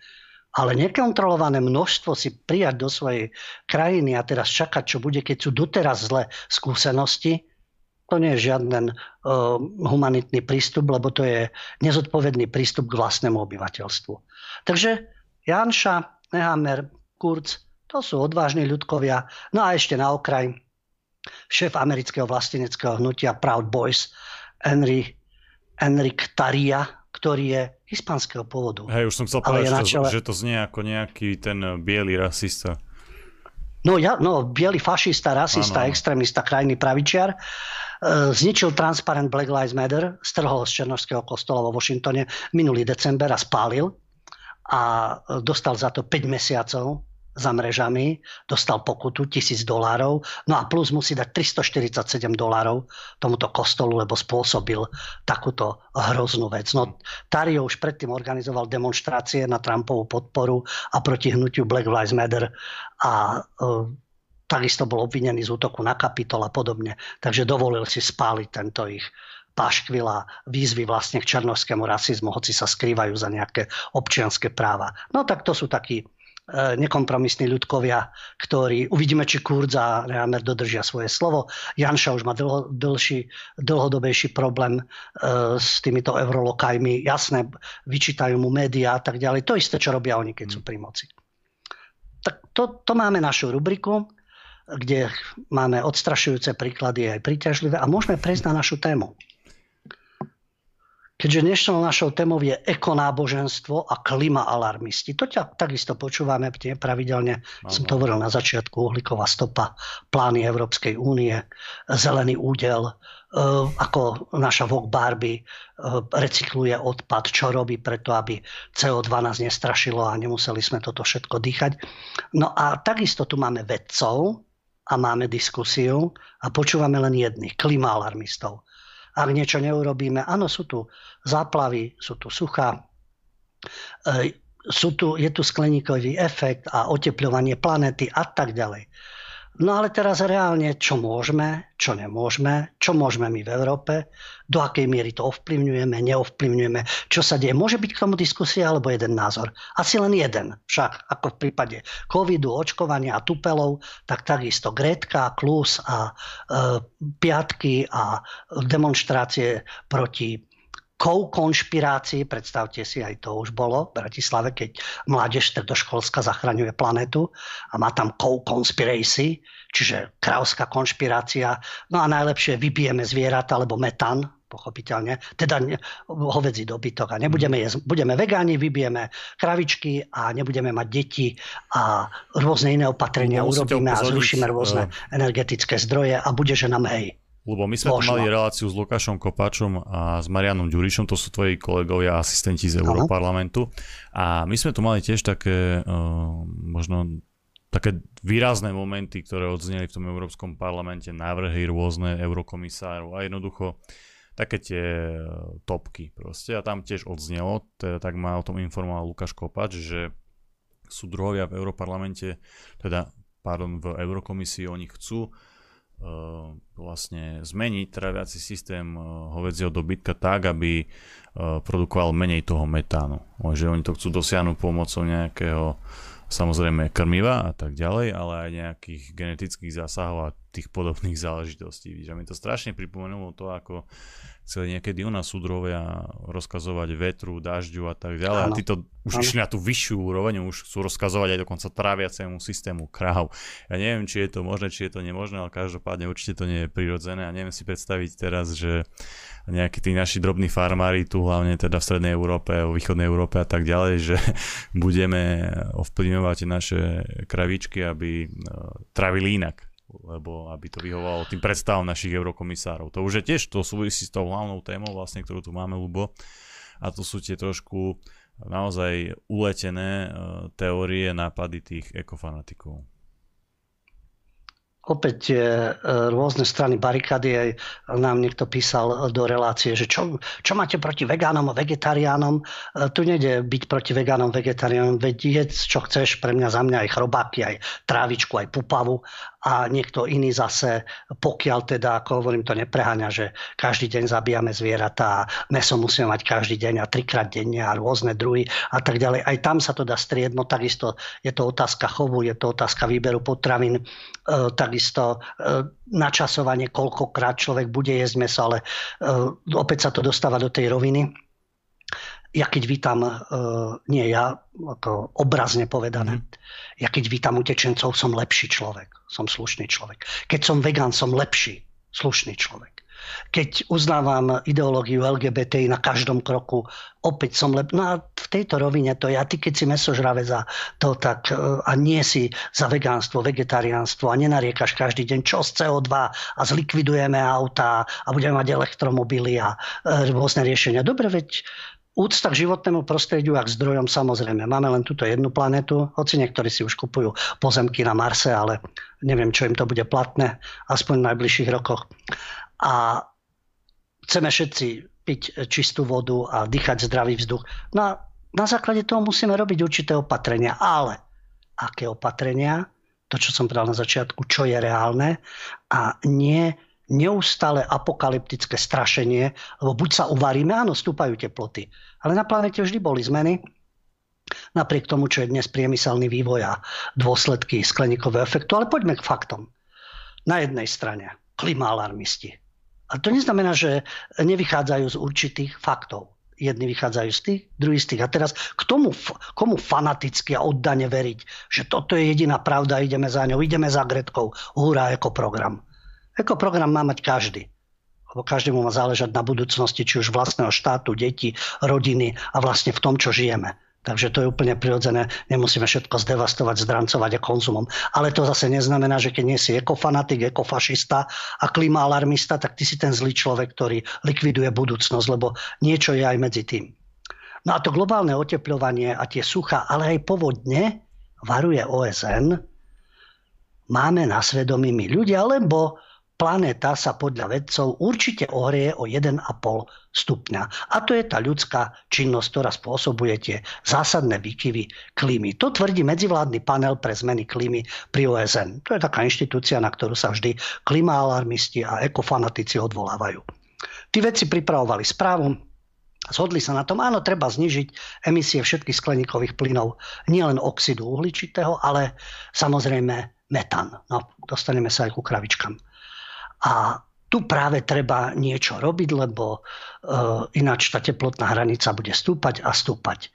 Ale nekontrolované množstvo si prijať do svojej krajiny a teraz čakať, čo bude, keď sú doteraz zlé skúsenosti, to nie je žiaden uh, humanitný prístup, lebo to je nezodpovedný prístup k vlastnému obyvateľstvu. Takže Janša Nehammer, Kurz, to sú odvážni ľudkovia. No a ešte na okraj šéf amerického vlasteneckého hnutia Proud Boys, Henry, Enric Taria, ktorý je hispanského pôvodu. Hej, už som chcel povedať, čele... že to znie ako nejaký ten biely rasista. No, ja, no biely fašista, rasista, ano. extrémista, krajný pravičiar. E, zničil transparent Black Lives Matter, strhol z Černožského kostola vo Washingtone minulý december a spálil a dostal za to 5 mesiacov za mrežami, dostal pokutu 1000 dolárov, no a plus musí dať 347 dolárov tomuto kostolu, lebo spôsobil takúto hroznú vec. No, Tario už predtým organizoval demonstrácie na Trumpovú podporu a proti hnutiu Black Lives Matter a uh, takisto bol obvinený z útoku na Kapitol a podobne. Takže dovolil si spáliť tento ich paškvila výzvy vlastne k černovskému rasizmu, hoci sa skrývajú za nejaké občianské práva. No tak to sú takí e, nekompromisní ľudkovia, ktorí uvidíme, či Kurz a Reamer dodržia svoje slovo. Janša už má dlho, dlhší, dlhodobejší problém e, s týmito eurolokajmi. Jasné, vyčítajú mu médiá a tak ďalej. To isté, čo robia oni, keď sú pri moci. Tak to, to máme našu rubriku, kde máme odstrašujúce príklady aj príťažlivé a môžeme prejsť na našu tému. Keďže dnešnou našou témou je ekonáboženstvo a klima alarmisti. To ťa takisto počúvame pravidelne. Aha. Som to hovoril na začiatku, uhlíková stopa, plány Európskej únie, zelený údel, e, ako naša Vogue Barbie e, recykluje odpad, čo robí preto, aby CO2 nás nestrašilo a nemuseli sme toto všetko dýchať. No a takisto tu máme vedcov a máme diskusiu a počúvame len jedných, klimaalarmistov ak niečo neurobíme. Áno, sú tu záplavy, sú tu suchá, e, sú tu, je tu skleníkový efekt a oteplovanie planety a tak ďalej. No ale teraz reálne, čo môžeme, čo nemôžeme, čo môžeme my v Európe, do akej miery to ovplyvňujeme, neovplyvňujeme, čo sa deje. Môže byť k tomu diskusia alebo jeden názor. Asi len jeden. Však ako v prípade covidu, očkovania a tupelov, tak takisto Gretka, Klus a e, piatky a demonstrácie proti konšpirácií, predstavte si, aj to už bolo v Bratislave, keď mládež stredoškolská zachraňuje planetu a má tam co-conspiracy, čiže kravská konšpirácia. No a najlepšie vybijeme zvieratá alebo metan, pochopiteľne, teda hovedzí dobytok a nebudeme jesť, budeme vegáni, vybijeme kravičky a nebudeme mať deti a rôzne iné opatrenia urobíme a zrušíme rôzne uh, energetické zdroje a bude, že nám hej. Lebo my sme tu mali reláciu s Lukášom Kopáčom a s Marianom Ďurišom, to sú tvoji kolegovia a asistenti z Európarlamentu. A my sme tu mali tiež také, uh, možno také výrazné momenty, ktoré odzneli v tom Európskom parlamente, návrhy rôzne eurokomisárov a jednoducho také tie e, topky proste. A tam tiež odznelo, teda tak ma o tom informoval Lukáš Kopač, že sú druhovia v Európarlamente, teda pardon, v Eurokomisii oni chcú vlastne zmeniť traviaci systém uh, hovedzieho dobytka tak, aby uh, produkoval menej toho metánu. Že oni to chcú dosiahnuť pomocou nejakého samozrejme krmiva a tak ďalej, ale aj nejakých genetických zásahov a tých podobných záležitostí. Že mi to strašne pripomenulo to, ako chceli niekedy u nás súdrovia rozkazovať vetru, dažďu a tak ďalej. Ano. A títo už išli na tú vyššiu úroveň, už chcú rozkazovať aj dokonca tráviacemu systému kráv. Ja neviem, či je to možné, či je to nemožné, ale každopádne určite to nie je prirodzené a neviem si predstaviť teraz, že nejakí tí naši drobní farmári tu hlavne teda v Strednej Európe, v Východnej Európe a tak ďalej, že budeme ovplyvňovať naše kravičky, aby e, travili inak lebo aby to vyhovalo tým predstavom našich eurokomisárov. To už je tiež, to súvisí s tou hlavnou témou, vlastne, ktorú tu máme, Lubo. A to sú tie trošku naozaj uletené uh, teórie, nápady tých ekofanatikov opäť e, rôzne strany barikády, aj nám niekto písal do relácie, že čo, čo máte proti vegánom a vegetariánom. E, tu nejde byť proti vegánom, vegetariánom, veď jedz, čo chceš, pre mňa, za mňa aj chrobáky, aj trávičku, aj pupavu a niekto iný zase, pokiaľ teda, ako hovorím, to nepreháňa, že každý deň zabíjame zvieratá, meso musíme mať každý deň a trikrát denne a rôzne druhy a tak ďalej. Aj tam sa to dá striedmo, takisto je to otázka chovu, je to otázka výberu potravín, e, takisto e, načasovanie, koľkokrát človek bude jesť meso, ale e, opäť sa to dostáva do tej roviny ja keď vítam, uh, nie ja, ako obrazne povedané, mm. ja keď vítam utečencov, som lepší človek, som slušný človek. Keď som vegán, som lepší, slušný človek. Keď uznávam ideológiu LGBT na každom kroku, opäť som lep... No a v tejto rovine to je, a ty keď si mesožrave za to, tak uh, a nie si za vegánstvo, vegetariánstvo a nenariekaš každý deň čo z CO2 a zlikvidujeme autá a budeme mať elektromobily a uh, rôzne riešenia. Dobre, veď Úcta k životnému prostrediu a k zdrojom samozrejme. Máme len túto jednu planetu, hoci niektorí si už kupujú pozemky na Marse, ale neviem, čo im to bude platné, aspoň v najbližších rokoch. A chceme všetci piť čistú vodu a dýchať zdravý vzduch. No a na základe toho musíme robiť určité opatrenia. Ale aké opatrenia? To, čo som povedal na začiatku, čo je reálne a nie neustále apokalyptické strašenie, lebo buď sa uvaríme, áno, stúpajú teploty, ale na planete vždy boli zmeny, napriek tomu, čo je dnes priemyselný vývoj a dôsledky skleníkového efektu. Ale poďme k faktom. Na jednej strane klimaalarmisti. A to neznamená, že nevychádzajú z určitých faktov. Jedni vychádzajú z tých, druhí z tých. A teraz k tomu, komu fanaticky a oddane veriť, že toto je jediná pravda, ideme za ňou, ideme za Gretkou, hurá, ako program. Eko program má mať každý. Lebo každému má záležať na budúcnosti, či už vlastného štátu, detí, rodiny a vlastne v tom, čo žijeme. Takže to je úplne prirodzené. Nemusíme všetko zdevastovať, zdrancovať a konzumom. Ale to zase neznamená, že keď nie si ekofanatik, ekofašista a klimaalarmista, tak ty si ten zlý človek, ktorý likviduje budúcnosť, lebo niečo je aj medzi tým. No a to globálne oteplovanie a tie sucha, ale aj povodne, varuje OSN, máme na svedomí my ľudia, lebo planéta sa podľa vedcov určite ohrie o 1,5 stupňa. A to je tá ľudská činnosť, ktorá spôsobuje tie zásadné výkyvy klímy. To tvrdí medzivládny panel pre zmeny klímy pri OSN. To je taká inštitúcia, na ktorú sa vždy klimaalarmisti a ekofanatici odvolávajú. Tí vedci pripravovali správu, Zhodli sa na tom, áno, treba znižiť emisie všetkých skleníkových plynov, nielen oxidu uhličitého, ale samozrejme metán. No, dostaneme sa aj ku kravičkám. A tu práve treba niečo robiť, lebo uh, ináč tá teplotná hranica bude stúpať a stúpať.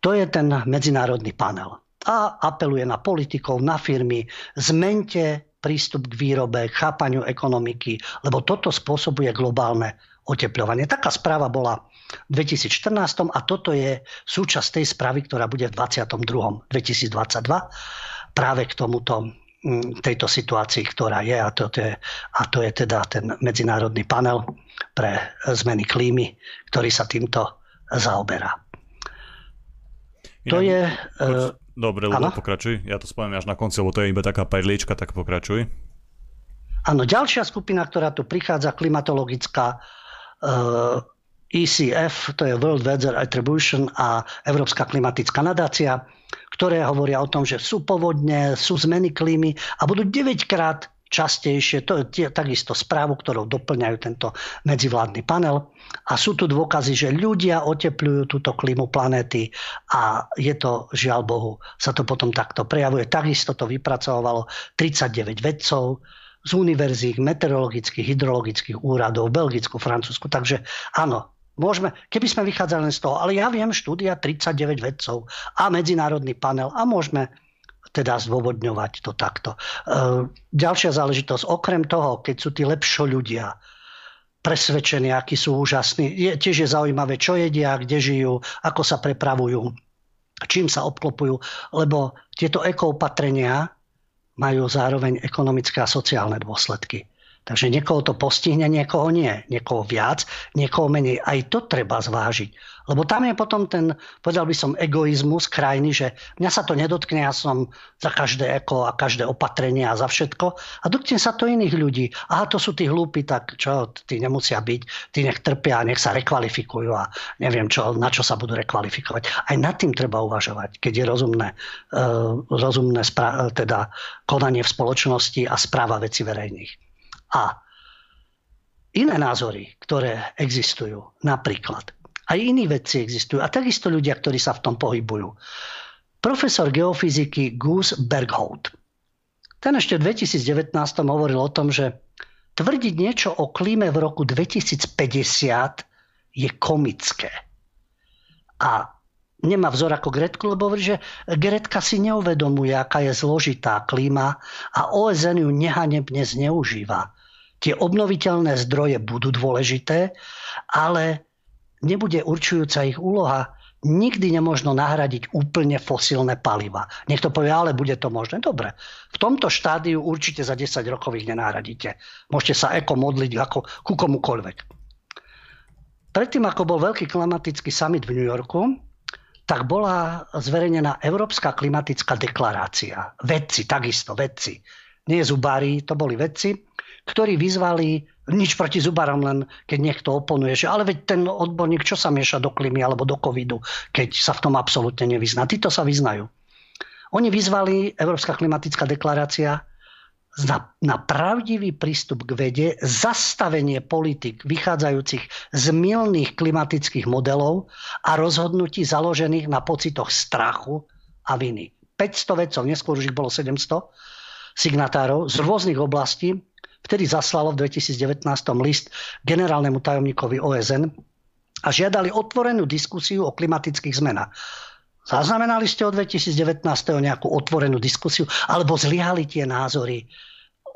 To je ten medzinárodný panel. A apeluje na politikov, na firmy, zmente prístup k výrobe, chápaniu ekonomiky, lebo toto spôsobuje globálne oteplovanie. Taká správa bola v 2014 a toto je súčasť tej správy, ktorá bude v 22. 2022 práve k tomuto tejto situácii, ktorá je a to, je a to je teda ten medzinárodný panel pre zmeny klímy, ktorý sa týmto zaoberá. Inak, to je... Uh, dobre, Ludo, pokračuj. Ja to spomínam až na konci, lebo to je iba taká perlička, tak pokračuj. Áno, ďalšia skupina, ktorá tu prichádza, klimatologická e, ECF, to je World Weather Attribution a Európska klimatická nadácia, ktoré hovoria o tom, že sú povodne, sú zmeny klímy a budú 9 krát častejšie. To je takisto správu, ktorou doplňajú tento medzivládny panel. A sú tu dôkazy, že ľudia otepľujú túto klímu planéty a je to, žiaľ Bohu, sa to potom takto prejavuje. Takisto to vypracovalo 39 vedcov z univerzít, meteorologických, hydrologických úradov Belgicku, Francúzsku. Takže áno, môžeme, keby sme vychádzali len z toho, ale ja viem štúdia 39 vedcov a medzinárodný panel a môžeme teda zdôvodňovať to takto. E, ďalšia záležitosť, okrem toho, keď sú tí lepšo ľudia, presvedčení, akí sú úžasní. Je, tiež je zaujímavé, čo jedia, kde žijú, ako sa prepravujú, čím sa obklopujú, lebo tieto ekoopatrenia majú zároveň ekonomické a sociálne dôsledky. Takže niekoho to postihne, niekoho nie. Niekoho viac, niekoho menej. Aj to treba zvážiť. Lebo tam je potom ten, povedal by som, egoizmus krajiny, že mňa sa to nedotkne, ja som za každé eko a každé opatrenie a za všetko. A dotkne sa to iných ľudí. Aha, to sú tí hlúpi, tak čo, tí nemusia byť, tí nech trpia, nech sa rekvalifikujú a neviem, čo, na čo sa budú rekvalifikovať. Aj nad tým treba uvažovať, keď je rozumné, uh, rozumné spra- teda konanie v spoločnosti a správa veci verejných. A iné názory, ktoré existujú, napríklad, aj iní vedci existujú a takisto ľudia, ktorí sa v tom pohybujú. Profesor geofyziky Gus Berghout. Ten ešte v 2019 hovoril o tom, že tvrdiť niečo o klíme v roku 2050 je komické. A nemá vzor ako Gretku, lebo hovorí, že Gretka si neuvedomuje, aká je zložitá klíma a OSN ju nehanebne zneužíva. Tie obnoviteľné zdroje budú dôležité, ale nebude určujúca ich úloha. Nikdy nemožno nahradiť úplne fosílne paliva. Niekto povie, ale bude to možné. Dobre. V tomto štádiu určite za 10 rokov ich nenahradíte. Môžete sa eko modliť ako ku komukoľvek. Predtým, ako bol veľký klimatický summit v New Yorku, tak bola zverejnená Európska klimatická deklarácia. Vedci, takisto vedci. Nie zubári, to boli vedci ktorí vyzvali nič proti zubarom, len keď niekto oponuje, že ale veď ten odborník čo sa mieša do klímy alebo do covidu, keď sa v tom absolútne nevyzná. Títo sa vyznajú. Oni vyzvali, Európska klimatická deklarácia, na, na pravdivý prístup k vede, zastavenie politik vychádzajúcich z milných klimatických modelov a rozhodnutí založených na pocitoch strachu a viny. 500 vedcov, neskôr už ich bolo 700 signatárov z rôznych oblastí vtedy zaslalo v 2019 list generálnemu tajomníkovi OSN a žiadali otvorenú diskusiu o klimatických zmenách. Zaznamenali ste od 2019 nejakú otvorenú diskusiu alebo zlyhali tie názory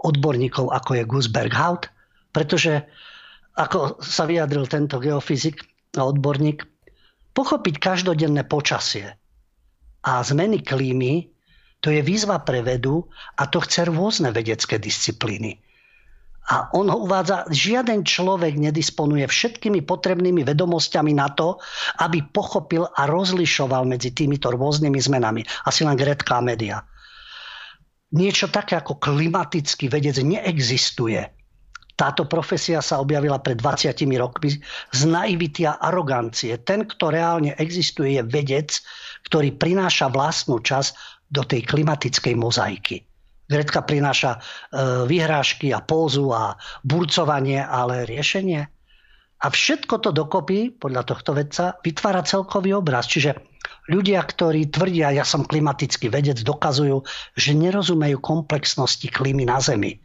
odborníkov, ako je Gus Berghout? Pretože, ako sa vyjadril tento geofyzik a odborník, pochopiť každodenné počasie a zmeny klímy, to je výzva pre vedu a to chce rôzne vedecké disciplíny. A on ho uvádza, žiaden človek nedisponuje všetkými potrebnými vedomosťami na to, aby pochopil a rozlišoval medzi týmito rôznymi zmenami. Asi len Gretka a média. Niečo také ako klimatický vedec neexistuje. Táto profesia sa objavila pred 20 rokmi z naivity a arogancie. Ten, kto reálne existuje, je vedec, ktorý prináša vlastnú čas do tej klimatickej mozaiky. Gretka prináša e, vyhrážky a pózu a burcovanie, ale riešenie. A všetko to dokopy, podľa tohto vedca, vytvára celkový obraz. Čiže ľudia, ktorí tvrdia, ja som klimatický vedec, dokazujú, že nerozumejú komplexnosti klímy na Zemi.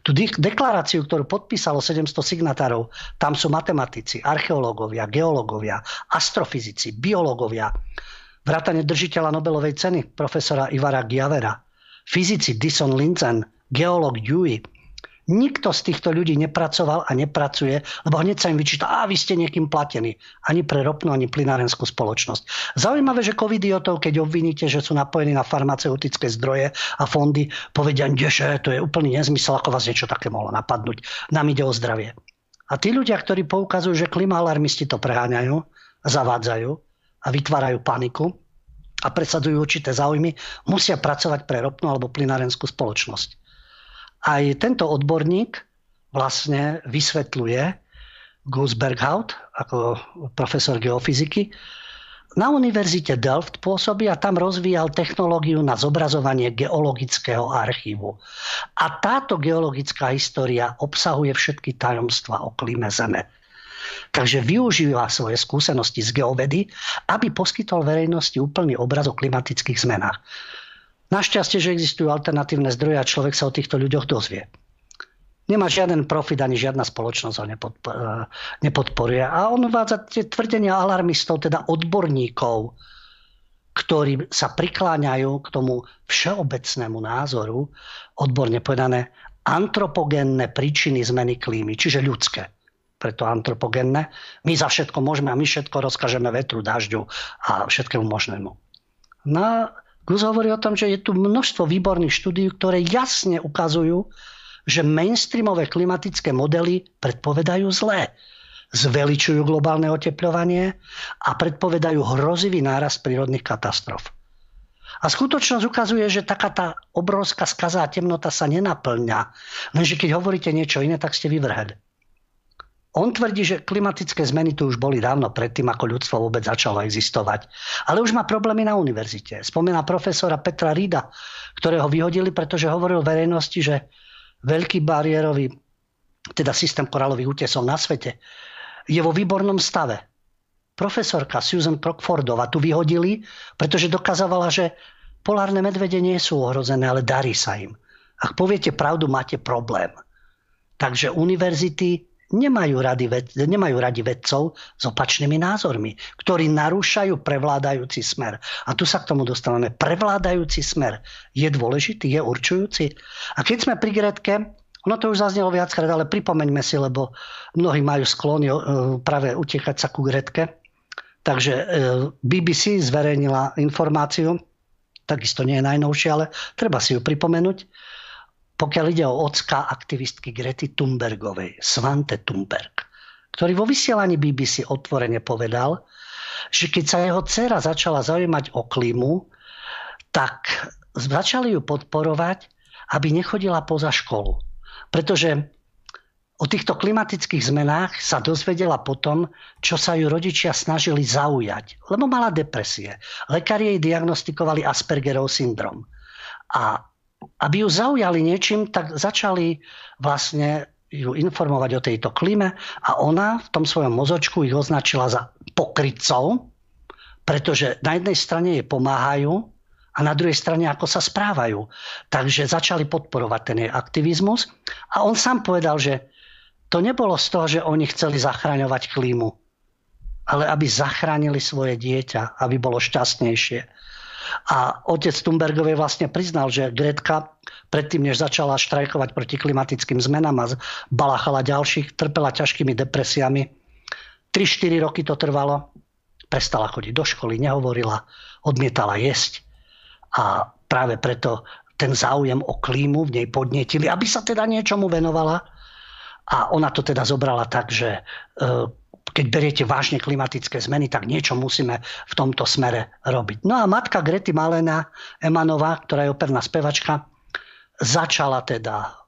Tú deklaráciu, ktorú podpísalo 700 signatárov, tam sú matematici, archeológovia, geológovia, astrofyzici, biológovia, vrátane držiteľa Nobelovej ceny profesora Ivara Giavera, fyzici Dison Linzen, geológ Dewey, Nikto z týchto ľudí nepracoval a nepracuje, lebo hneď sa im vyčíta, a vy ste niekým platení. Ani pre ropnú, ani plynárenskú spoločnosť. Zaujímavé, že covidiotov, keď obviníte, že sú napojení na farmaceutické zdroje a fondy, povedia, že to je úplný nezmysel, ako vás niečo také mohlo napadnúť. Nám ide o zdravie. A tí ľudia, ktorí poukazujú, že klimaalarmisti to preháňajú, zavádzajú a vytvárajú paniku a presadzujú určité záujmy, musia pracovať pre ropnú alebo plynárenskú spoločnosť. Aj tento odborník vlastne vysvetľuje Gus Berghout ako profesor geofyziky. Na univerzite Delft pôsobí a tam rozvíjal technológiu na zobrazovanie geologického archívu. A táto geologická história obsahuje všetky tajomstva o klíme Zeme. Takže využíva svoje skúsenosti z geovedy, aby poskytol verejnosti úplný obraz o klimatických zmenách. Našťastie, že existujú alternatívne zdroje a človek sa o týchto ľuďoch dozvie. Nemá žiaden profit, ani žiadna spoločnosť ho eh, nepodporuje. A on uvádza tie tvrdenia alarmistov, teda odborníkov, ktorí sa prikláňajú k tomu všeobecnému názoru, odborne povedané, antropogénne príčiny zmeny klímy, čiže ľudské. Preto antropogénne. My za všetko môžeme a my všetko rozkažeme vetru, dažďu a všetkému možnému. No Gus hovorí o tom, že je tu množstvo výborných štúdí, ktoré jasne ukazujú, že mainstreamové klimatické modely predpovedajú zlé. Zveličujú globálne oteplovanie a predpovedajú hrozivý náraz prírodných katastrof. A skutočnosť ukazuje, že taká tá obrovská skazá temnota sa nenaplňa. Lenže keď hovoríte niečo iné, tak ste vyvrheli. On tvrdí, že klimatické zmeny tu už boli dávno predtým, ako ľudstvo vôbec začalo existovať. Ale už má problémy na univerzite. Spomína profesora Petra Rida, ktorého vyhodili, pretože hovoril verejnosti, že veľký bariérový, teda systém koralových útesov na svete, je vo výbornom stave. Profesorka Susan Crockfordova tu vyhodili, pretože dokazovala, že polárne medvede nie sú ohrozené, ale darí sa im. Ak poviete pravdu, máte problém. Takže univerzity nemajú ved, nemajú radi vedcov s opačnými názormi, ktorí narúšajú prevládajúci smer. A tu sa k tomu dostávame. Prevládajúci smer je dôležitý, je určujúci. A keď sme pri Gretke, ono to už zaznelo viackrát, ale pripomeňme si, lebo mnohí majú sklony e, práve utekať sa ku Gretke. Takže e, BBC zverejnila informáciu, takisto nie je najnovšia, ale treba si ju pripomenúť, pokiaľ ide o ocka aktivistky Grety Thunbergovej, Svante Thunberg, ktorý vo vysielaní BBC otvorene povedal, že keď sa jeho dcera začala zaujímať o klímu, tak začali ju podporovať, aby nechodila poza školu. Pretože o týchto klimatických zmenách sa dozvedela potom, čo sa ju rodičia snažili zaujať, lebo mala depresie. Lekári jej diagnostikovali Aspergerov syndrom. A aby ju zaujali niečím, tak začali vlastne ju informovať o tejto klíme a ona v tom svojom mozočku ich označila za pokrytcov, pretože na jednej strane jej pomáhajú a na druhej strane ako sa správajú. Takže začali podporovať ten jej aktivizmus a on sám povedal, že to nebolo z toho, že oni chceli zachraňovať klímu, ale aby zachránili svoje dieťa, aby bolo šťastnejšie. A otec Thunbergovej vlastne priznal, že Gretka predtým, než začala štrajkovať proti klimatickým zmenám a balachala ďalších, trpela ťažkými depresiami. 3-4 roky to trvalo. Prestala chodiť do školy, nehovorila, odmietala jesť. A práve preto ten záujem o klímu v nej podnetili, aby sa teda niečomu venovala. A ona to teda zobrala tak, že e, keď beriete vážne klimatické zmeny, tak niečo musíme v tomto smere robiť. No a matka Grety Malena Emanová, ktorá je operná spevačka, začala teda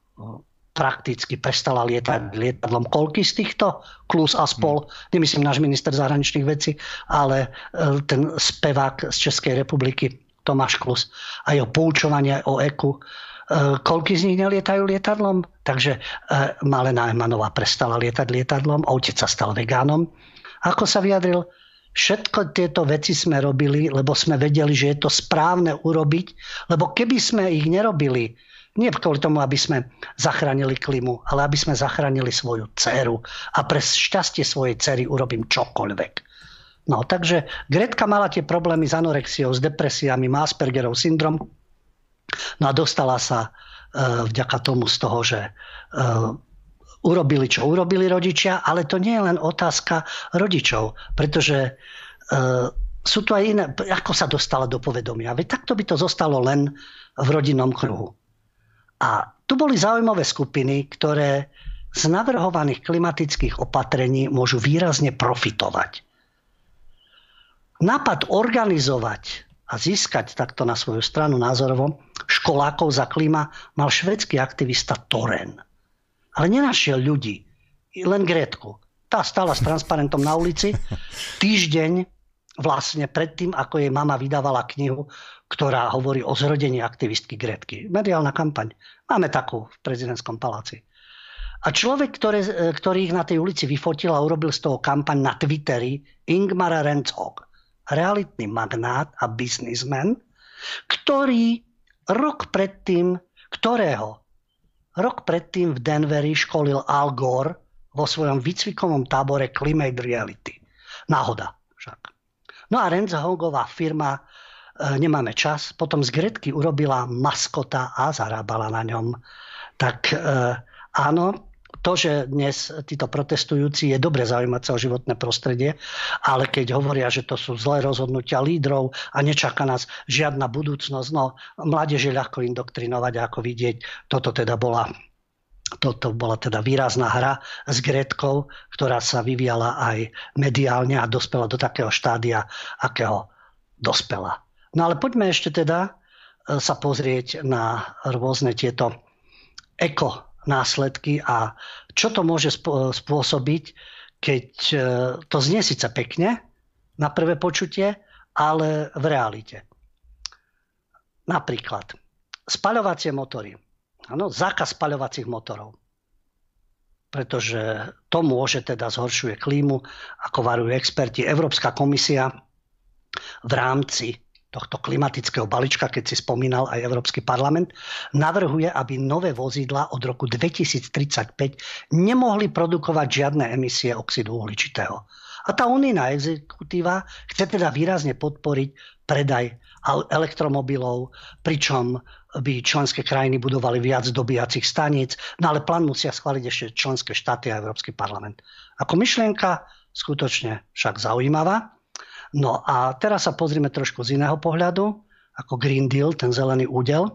prakticky prestala lietať lietadlom. Koľky z týchto? Klus a spol, nemyslím náš minister zahraničných vecí, ale e, ten spevák z Českej republiky Tomáš Klus a jeho poučovanie o eku koľky z nich nelietajú lietadlom? Takže e, Malena Emanová prestala lietať lietadlom, otec sa stal vegánom. Ako sa vyjadril? Všetko tieto veci sme robili, lebo sme vedeli, že je to správne urobiť, lebo keby sme ich nerobili, Nie kvôli tomu, aby sme zachránili klimu, ale aby sme zachránili svoju dceru. A pre šťastie svojej cery urobím čokoľvek. No, takže Gretka mala tie problémy s anorexiou, s depresiami, má Aspergerov syndrom. No a dostala sa e, vďaka tomu z toho, že e, urobili, čo urobili rodičia, ale to nie je len otázka rodičov, pretože e, sú tu aj iné, ako sa dostala do povedomia. Veď takto by to zostalo len v rodinnom kruhu. A tu boli zaujímavé skupiny, ktoré z navrhovaných klimatických opatrení môžu výrazne profitovať. Nápad organizovať a získať takto na svoju stranu názorovo školákov za klíma mal švedský aktivista Toren. Ale nenašiel ľudí, len Gretku. Tá stala s transparentom na ulici týždeň vlastne predtým, ako jej mama vydávala knihu, ktorá hovorí o zrodení aktivistky Gretky. Mediálna kampaň. Máme takú v prezidentskom paláci. A človek, ktoré, ktorý ich na tej ulici vyfotil a urobil z toho kampaň na Twitteri, Ingmar Renzog, realitný magnát a biznismen, ktorý rok predtým, ktorého rok predtým v Denveri školil Al Gore vo svojom výcvikovom tábore Climate Reality. Náhoda však. No a Renzogová firma E, nemáme čas. Potom z Gretky urobila maskota a zarábala na ňom. Tak e, áno, to, že dnes títo protestujúci je dobre zaujímať sa o životné prostredie, ale keď hovoria, že to sú zlé rozhodnutia lídrov a nečaká nás žiadna budúcnosť, no mládež je ľahko indoktrinovať, ako vidieť, toto teda bola toto bola teda výrazná hra s Gretkou, ktorá sa vyvíjala aj mediálne a dospela do takého štádia, akého dospela. No ale poďme ešte teda e, sa pozrieť na rôzne tieto eko následky a čo to môže spôsobiť, keď e, to znie síce pekne na prvé počutie, ale v realite. Napríklad spaľovacie motory. Ano, zákaz spaľovacích motorov. Pretože to môže teda zhoršuje klímu, ako varujú experti. Európska komisia v rámci tohto klimatického balíčka, keď si spomínal aj Európsky parlament, navrhuje, aby nové vozidla od roku 2035 nemohli produkovať žiadne emisie oxidu uhličitého. A tá unijná exekutíva chce teda výrazne podporiť predaj elektromobilov, pričom by členské krajiny budovali viac dobíjacích staníc, no ale plán musia schváliť ešte členské štáty a Európsky parlament. Ako myšlienka skutočne však zaujímavá. No a teraz sa pozrime trošku z iného pohľadu, ako Green Deal, ten zelený údel.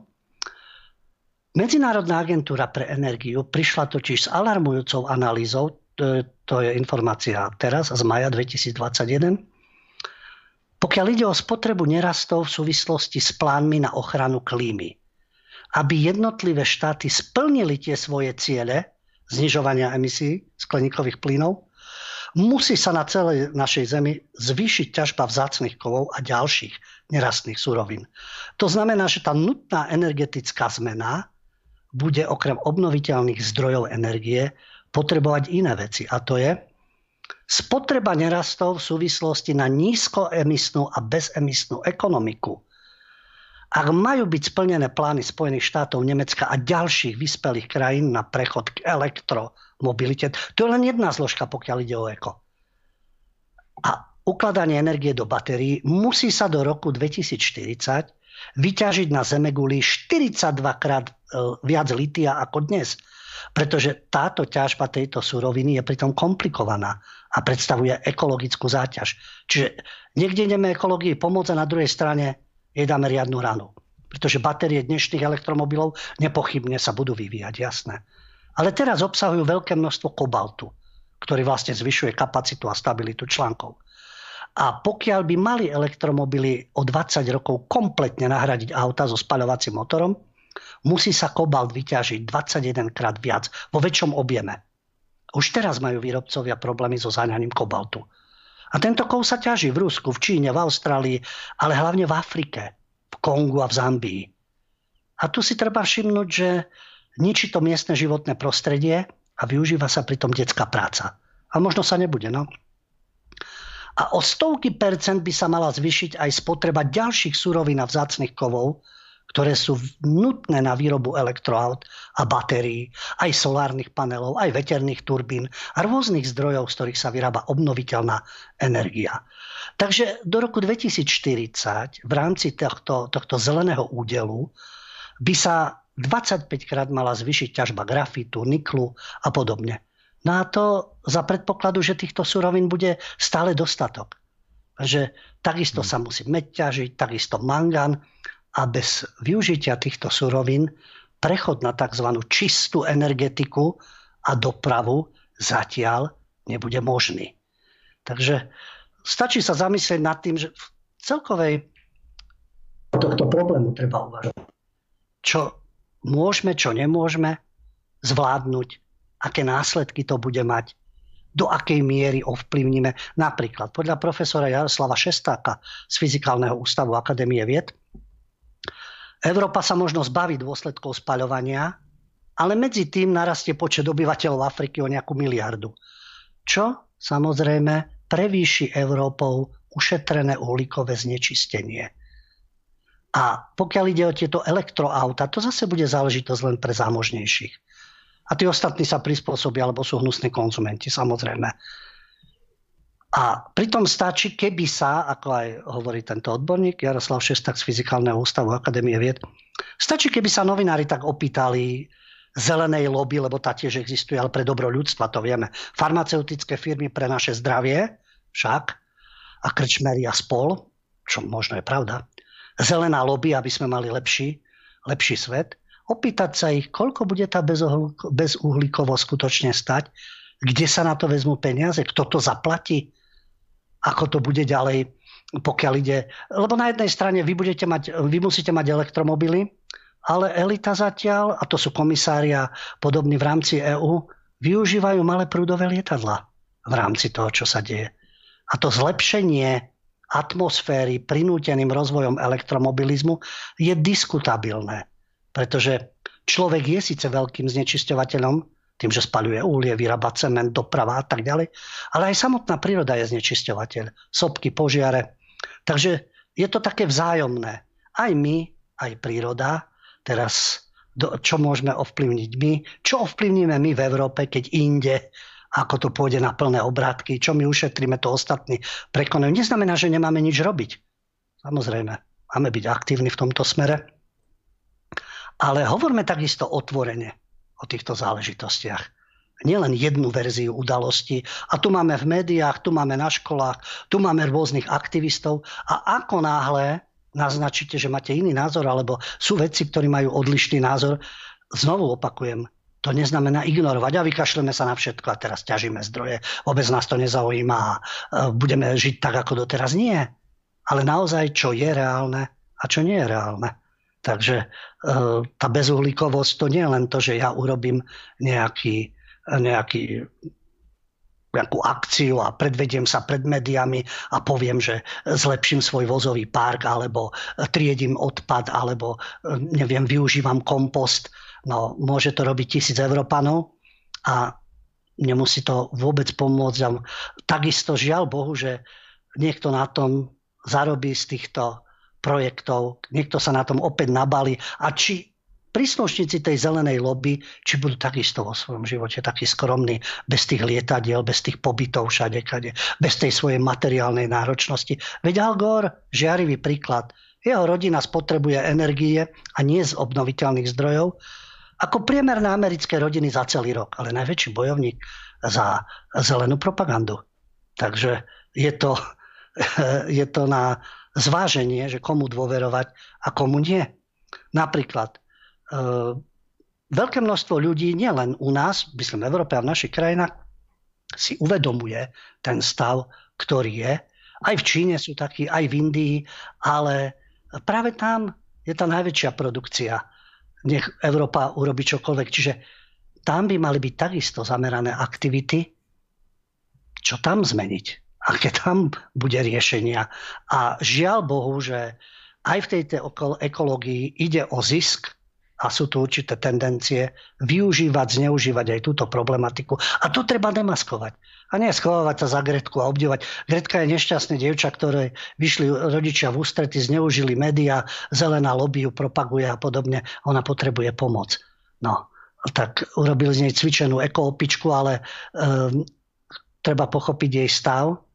Medzinárodná agentúra pre energiu prišla totiž s alarmujúcou analýzou, to je, to je informácia teraz z maja 2021, pokiaľ ide o spotrebu nerastov v súvislosti s plánmi na ochranu klímy. Aby jednotlivé štáty splnili tie svoje ciele znižovania emisí skleníkových plynov, musí sa na celej našej zemi zvýšiť ťažba vzácnych kovov a ďalších nerastných surovín. To znamená, že tá nutná energetická zmena bude okrem obnoviteľných zdrojov energie potrebovať iné veci. A to je spotreba nerastov v súvislosti na nízkoemisnú a bezemisnú ekonomiku. Ak majú byť splnené plány Spojených štátov, Nemecka a ďalších vyspelých krajín na prechod k elektro mobilite. To je len jedna zložka, pokiaľ ide o eko. A ukladanie energie do batérií musí sa do roku 2040 vyťažiť na Zemeguli 42 krát e, viac litia ako dnes. Pretože táto ťažba tejto suroviny je pritom komplikovaná a predstavuje ekologickú záťaž. Čiže niekde ideme ekológii pomôcť a na druhej strane jej dáme riadnu ranu. Pretože batérie dnešných elektromobilov nepochybne sa budú vyvíjať, jasné. Ale teraz obsahujú veľké množstvo kobaltu, ktorý vlastne zvyšuje kapacitu a stabilitu článkov. A pokiaľ by mali elektromobily o 20 rokov kompletne nahradiť auta so spaľovacím motorom, musí sa kobalt vyťažiť 21 krát viac vo väčšom objeme. Už teraz majú výrobcovia problémy so záňaním kobaltu. A tento kov sa ťaží v Rusku, v Číne, v Austrálii, ale hlavne v Afrike, v Kongu a v Zambii. A tu si treba všimnúť, že ničí to miestne životné prostredie a využíva sa pritom detská práca. A možno sa nebude, no. A o stovky percent by sa mala zvyšiť aj spotreba ďalších surovín a vzácnych kovov, ktoré sú nutné na výrobu elektroaut a batérií, aj solárnych panelov, aj veterných turbín a rôznych zdrojov, z ktorých sa vyrába obnoviteľná energia. Takže do roku 2040 v rámci tohto, tohto zeleného údelu by sa 25 krát mala zvyšiť ťažba grafitu, niklu a podobne. No a to za predpokladu, že týchto surovín bude stále dostatok. Že takisto sa musí meď ťažiť, takisto mangan a bez využitia týchto surovín prechod na tzv. čistú energetiku a dopravu zatiaľ nebude možný. Takže stačí sa zamyslieť nad tým, že v celkovej tohto problému treba uvažovať. Čo môžeme, čo nemôžeme zvládnuť, aké následky to bude mať, do akej miery ovplyvníme. Napríklad podľa profesora Jaroslava Šestáka z Fyzikálneho ústavu Akadémie vied, Európa sa možno zbaví dôsledkov spaľovania, ale medzi tým narastie počet obyvateľov Afriky o nejakú miliardu. Čo samozrejme prevýši Európou ušetrené uhlíkové znečistenie. A pokiaľ ide o tieto elektroauta, to zase bude záležitosť len pre zámožnejších. A tí ostatní sa prispôsobia, alebo sú hnusní konzumenti, samozrejme. A pritom stačí, keby sa, ako aj hovorí tento odborník Jaroslav Šestak z Fyzikálneho ústavu Akadémie vied, stačí, keby sa novinári tak opýtali zelenej lobby, lebo tá tiež existuje, ale pre dobro ľudstva, to vieme. Farmaceutické firmy pre naše zdravie, však, a krčmery a spol, čo možno je pravda. Zelená lobby, aby sme mali lepší, lepší svet. Opýtať sa ich, koľko bude tá bezuhlíkovo skutočne stať, kde sa na to vezmú peniaze, kto to zaplatí ako to bude ďalej, pokiaľ ide. Lebo na jednej strane vy, budete mať, vy musíte mať elektromobily, ale elita zatiaľ, a to sú komisária podobní v rámci EÚ, využívajú malé prúdové lietadla v rámci toho, čo sa deje. A to zlepšenie atmosféry prinúteným rozvojom elektromobilizmu je diskutabilné. Pretože človek je síce veľkým znečisťovateľom, tým, že spaľuje uhlie, vyrába cement, doprava a tak ďalej. Ale aj samotná príroda je znečisťovateľ. Sopky, požiare. Takže je to také vzájomné. Aj my, aj príroda. Teraz čo môžeme ovplyvniť my, čo ovplyvníme my v Európe, keď inde, ako to pôjde na plné obrátky, čo my ušetríme, to ostatní prekonajú. Neznamená, že nemáme nič robiť. Samozrejme, máme byť aktívni v tomto smere. Ale hovorme takisto otvorene o týchto záležitostiach. Nielen jednu verziu udalosti. A tu máme v médiách, tu máme na školách, tu máme rôznych aktivistov. A ako náhle naznačíte, že máte iný názor, alebo sú vedci, ktorí majú odlišný názor, znovu opakujem, to neznamená ignorovať a vykašleme sa na všetko a teraz ťažíme zdroje. Vôbec nás to nezaujíma a e, budeme žiť tak, ako doteraz. Nie. Ale naozaj, čo je reálne a čo nie je reálne. Takže e, tá bezuhlíkovosť to nie je len to, že ja urobím nejaký, nejaký nejakú akciu a predvediem sa pred médiami a poviem, že zlepším svoj vozový park alebo triedím odpad alebo e, neviem, využívam kompost. No, môže to robiť tisíc Európanov a nemusí to vôbec pomôcť. Takisto žiaľ Bohu, že niekto na tom zarobí z týchto projektov, niekto sa na tom opäť nabali a či príslušníci tej zelenej lobby, či budú takisto vo svojom živote takí skromní, bez tých lietadiel, bez tých pobytov všade, kade, bez tej svojej materiálnej náročnosti. Veď Al Gore, žiarivý príklad, jeho rodina spotrebuje energie a nie z obnoviteľných zdrojov, ako priemerné americké rodiny za celý rok, ale najväčší bojovník za zelenú propagandu. Takže je to, je to na zváženie, že komu dôverovať a komu nie. Napríklad, e, veľké množstvo ľudí, nielen u nás, myslím v Európe a v našich krajinách, si uvedomuje ten stav, ktorý je. Aj v Číne sú takí, aj v Indii, ale práve tam je tá najväčšia produkcia. Nech Európa urobi čokoľvek. Čiže tam by mali byť takisto zamerané aktivity, čo tam zmeniť aké tam bude riešenia. A žiaľ Bohu, že aj v tejto ekológii ide o zisk a sú tu určité tendencie využívať, zneužívať aj túto problematiku. A to treba demaskovať. A nie schovávať sa za Gretku a obdivovať. Gretka je nešťastné dievča, ktoré vyšli rodičia v ústrety, zneužili médiá, zelená lobby ju propaguje a podobne. Ona potrebuje pomoc. No, tak urobili z nej cvičenú ekoopičku, ale um, treba pochopiť jej stav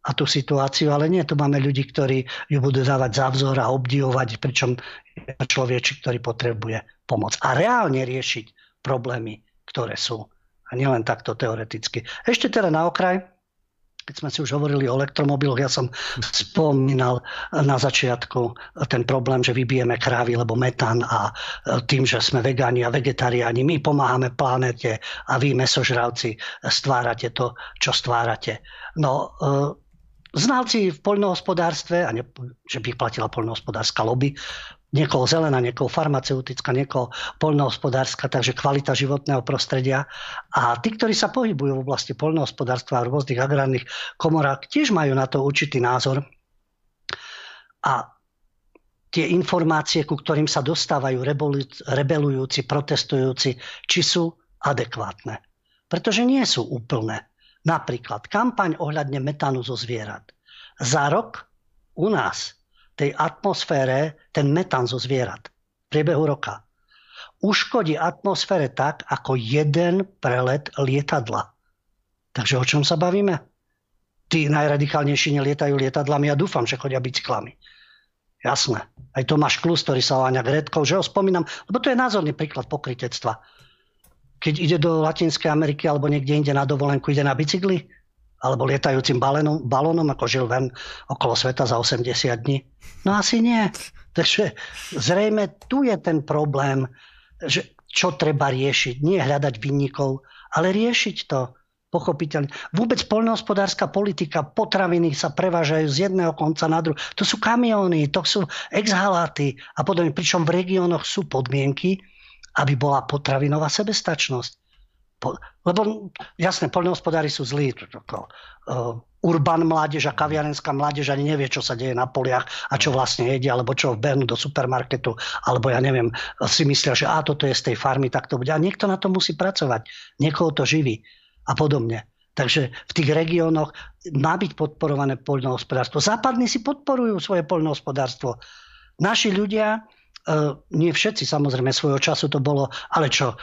a tú situáciu, ale nie, tu máme ľudí, ktorí ju budú dávať za vzor a obdivovať, pričom je človečik, ktorý potrebuje pomoc. A reálne riešiť problémy, ktoré sú. A nielen takto teoreticky. Ešte teda na okraj, keď sme si už hovorili o elektromobiloch, ja som spomínal na začiatku ten problém, že vybijeme krávy, lebo metán a tým, že sme vegáni a vegetariáni, my pomáhame planete a vy, mesožravci, stvárate to, čo stvárate. No, znalci v poľnohospodárstve, a ne, že by platila poľnohospodárska lobby, niekoho zelená, niekoho farmaceutická, niekoho poľnohospodárska, takže kvalita životného prostredia. A tí, ktorí sa pohybujú v oblasti poľnohospodárstva a rôznych agrárnych komorách, tiež majú na to určitý názor. A tie informácie, ku ktorým sa dostávajú rebelujúci, protestujúci, či sú adekvátne. Pretože nie sú úplné. Napríklad kampaň ohľadne metánu zo zvierat. Za rok u nás tej atmosfére ten metán zo zvierat v priebehu roka uškodí atmosfére tak, ako jeden prelet lietadla. Takže o čom sa bavíme? Tí najradikálnejší nelietajú lietadlami a dúfam, že chodia bicyklami. Jasné. Aj Tomáš Klus, ktorý sa váňa Gretkou, že ho spomínam, lebo to je názorný príklad pokritectva keď ide do Latinskej Ameriky alebo niekde inde na dovolenku, ide na bicykli? Alebo lietajúcim balónom, balónom ako žil ven okolo sveta za 80 dní? No asi nie. Takže zrejme tu je ten problém, že čo treba riešiť. Nie hľadať vinníkov, ale riešiť to pochopiteľne. Vôbec poľnohospodárska politika, potraviny sa prevážajú z jedného konca na druhý. To sú kamióny, to sú exhaláty a podobne. Pričom v regiónoch sú podmienky, aby bola potravinová sebestačnosť. Lebo jasné, poľnohospodári sú zlí. Uh, urban mládež a kaviarenská mládež ani nevie, čo sa deje na poliach a čo vlastne jedia, alebo čo vbehnú do supermarketu, alebo ja neviem, si myslia, že a toto je z tej farmy, tak to bude. A niekto na to musí pracovať. Niekoho to živí a podobne. Takže v tých regiónoch má byť podporované poľnohospodárstvo. Západní si podporujú svoje poľnohospodárstvo. Naši ľudia nie všetci samozrejme svojho času to bolo, ale čo,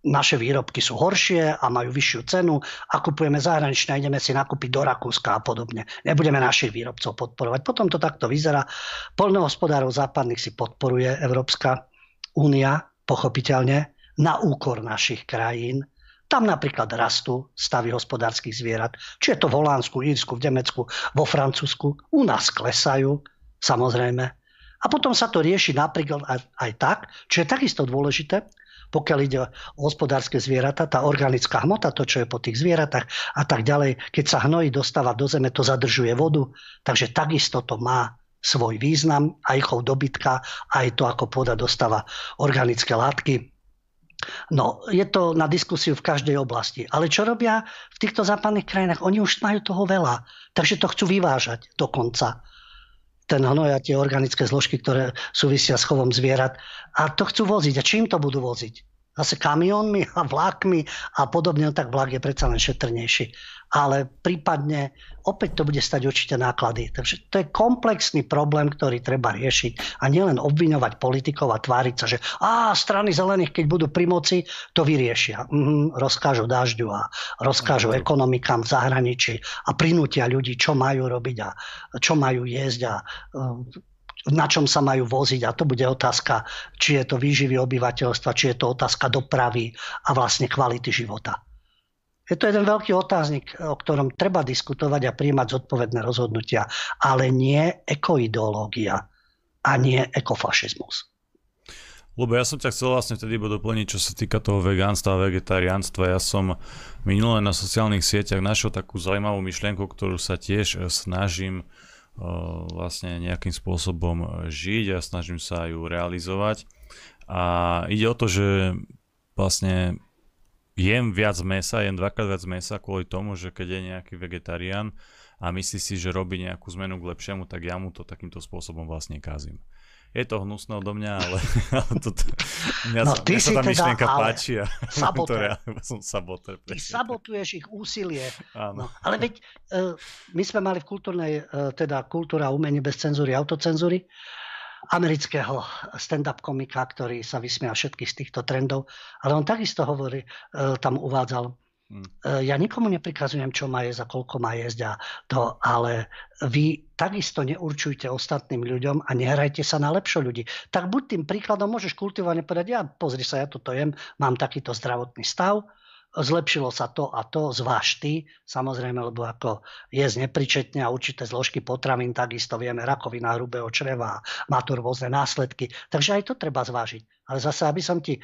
naše výrobky sú horšie a majú vyššiu cenu a kupujeme zahraničné, ideme si nakúpiť do Rakúska a podobne. Nebudeme našich výrobcov podporovať. Potom to takto vyzerá. Polnohospodárov západných si podporuje Európska únia, pochopiteľne, na úkor našich krajín. Tam napríklad rastú stavy hospodárskych zvierat. Či je to v Holandsku, Írsku, v Nemecku, vo Francúzsku. U nás klesajú, samozrejme. A potom sa to rieši napríklad aj, tak, čo je takisto dôležité, pokiaľ ide o hospodárske zvieratá, tá organická hmota, to, čo je po tých zvieratách a tak ďalej, keď sa hnoj dostáva do zeme, to zadržuje vodu, takže takisto to má svoj význam, aj chov dobytka, aj to, ako pôda dostáva organické látky. No, je to na diskusiu v každej oblasti. Ale čo robia v týchto západných krajinách? Oni už majú toho veľa, takže to chcú vyvážať dokonca ten hnoj a tie organické zložky, ktoré súvisia s chovom zvierat. A to chcú voziť. A čím to budú voziť? Zase kamionmi a vlákmi a podobne, no tak vlak je predsa len šetrnejší ale prípadne opäť to bude stať určite náklady. Takže to je komplexný problém, ktorý treba riešiť a nielen obviňovať politikov a tváriť sa, že á, strany zelených, keď budú pri moci, to vyriešia. Mm, rozkážu dažďu a rozkážu ekonomikám v zahraničí a prinútia ľudí, čo majú robiť a čo majú jesť a na čom sa majú voziť a to bude otázka, či je to výživy obyvateľstva, či je to otázka dopravy a vlastne kvality života. Je to jeden veľký otáznik, o ktorom treba diskutovať a príjmať zodpovedné rozhodnutia, ale nie ekoideológia a nie ekofašizmus. Lebo ja som ťa chcel vlastne vtedy doplniť, čo sa týka toho vegánstva a vegetariánstva. Ja som minulé na sociálnych sieťach našiel takú zaujímavú myšlienku, ktorú sa tiež snažím vlastne nejakým spôsobom žiť a snažím sa ju realizovať. A ide o to, že vlastne jem viac mesa, jem dvakrát viac mesa kvôli tomu, že keď je nejaký vegetarián a myslí si, že robí nejakú zmenu k lepšiemu, tak ja mu to takýmto spôsobom vlastne kazím. Je to hnusné odo mňa, ale, ale toto, mňa, no, ty mňa sa tá teda, myšlienka páči. A to ja, som saboter. Ty sabotuješ ich úsilie. Áno. No, ale veď uh, my sme mali v kultúrnej, uh, teda kultúra umenie bez cenzúry, autocenzúry, amerického stand-up komika, ktorý sa vysmial všetkých z týchto trendov, ale on takisto hovorí, uh, tam uvádzal. Ja nikomu neprikazujem, čo má jesť a koľko má jesť a to, ale vy takisto neurčujte ostatným ľuďom a nehrajte sa na lepšie ľudí. Tak buď tým príkladom môžeš kultivovane povedať, ja pozri sa, ja toto jem, mám takýto zdravotný stav, zlepšilo sa to a to, zváž ty, samozrejme, lebo ako jesť nepričetne a určité zložky potravín, takisto vieme, rakovina hrubého čreva, má to rôzne následky, takže aj to treba zvážiť. Ale zase, aby som ti, e,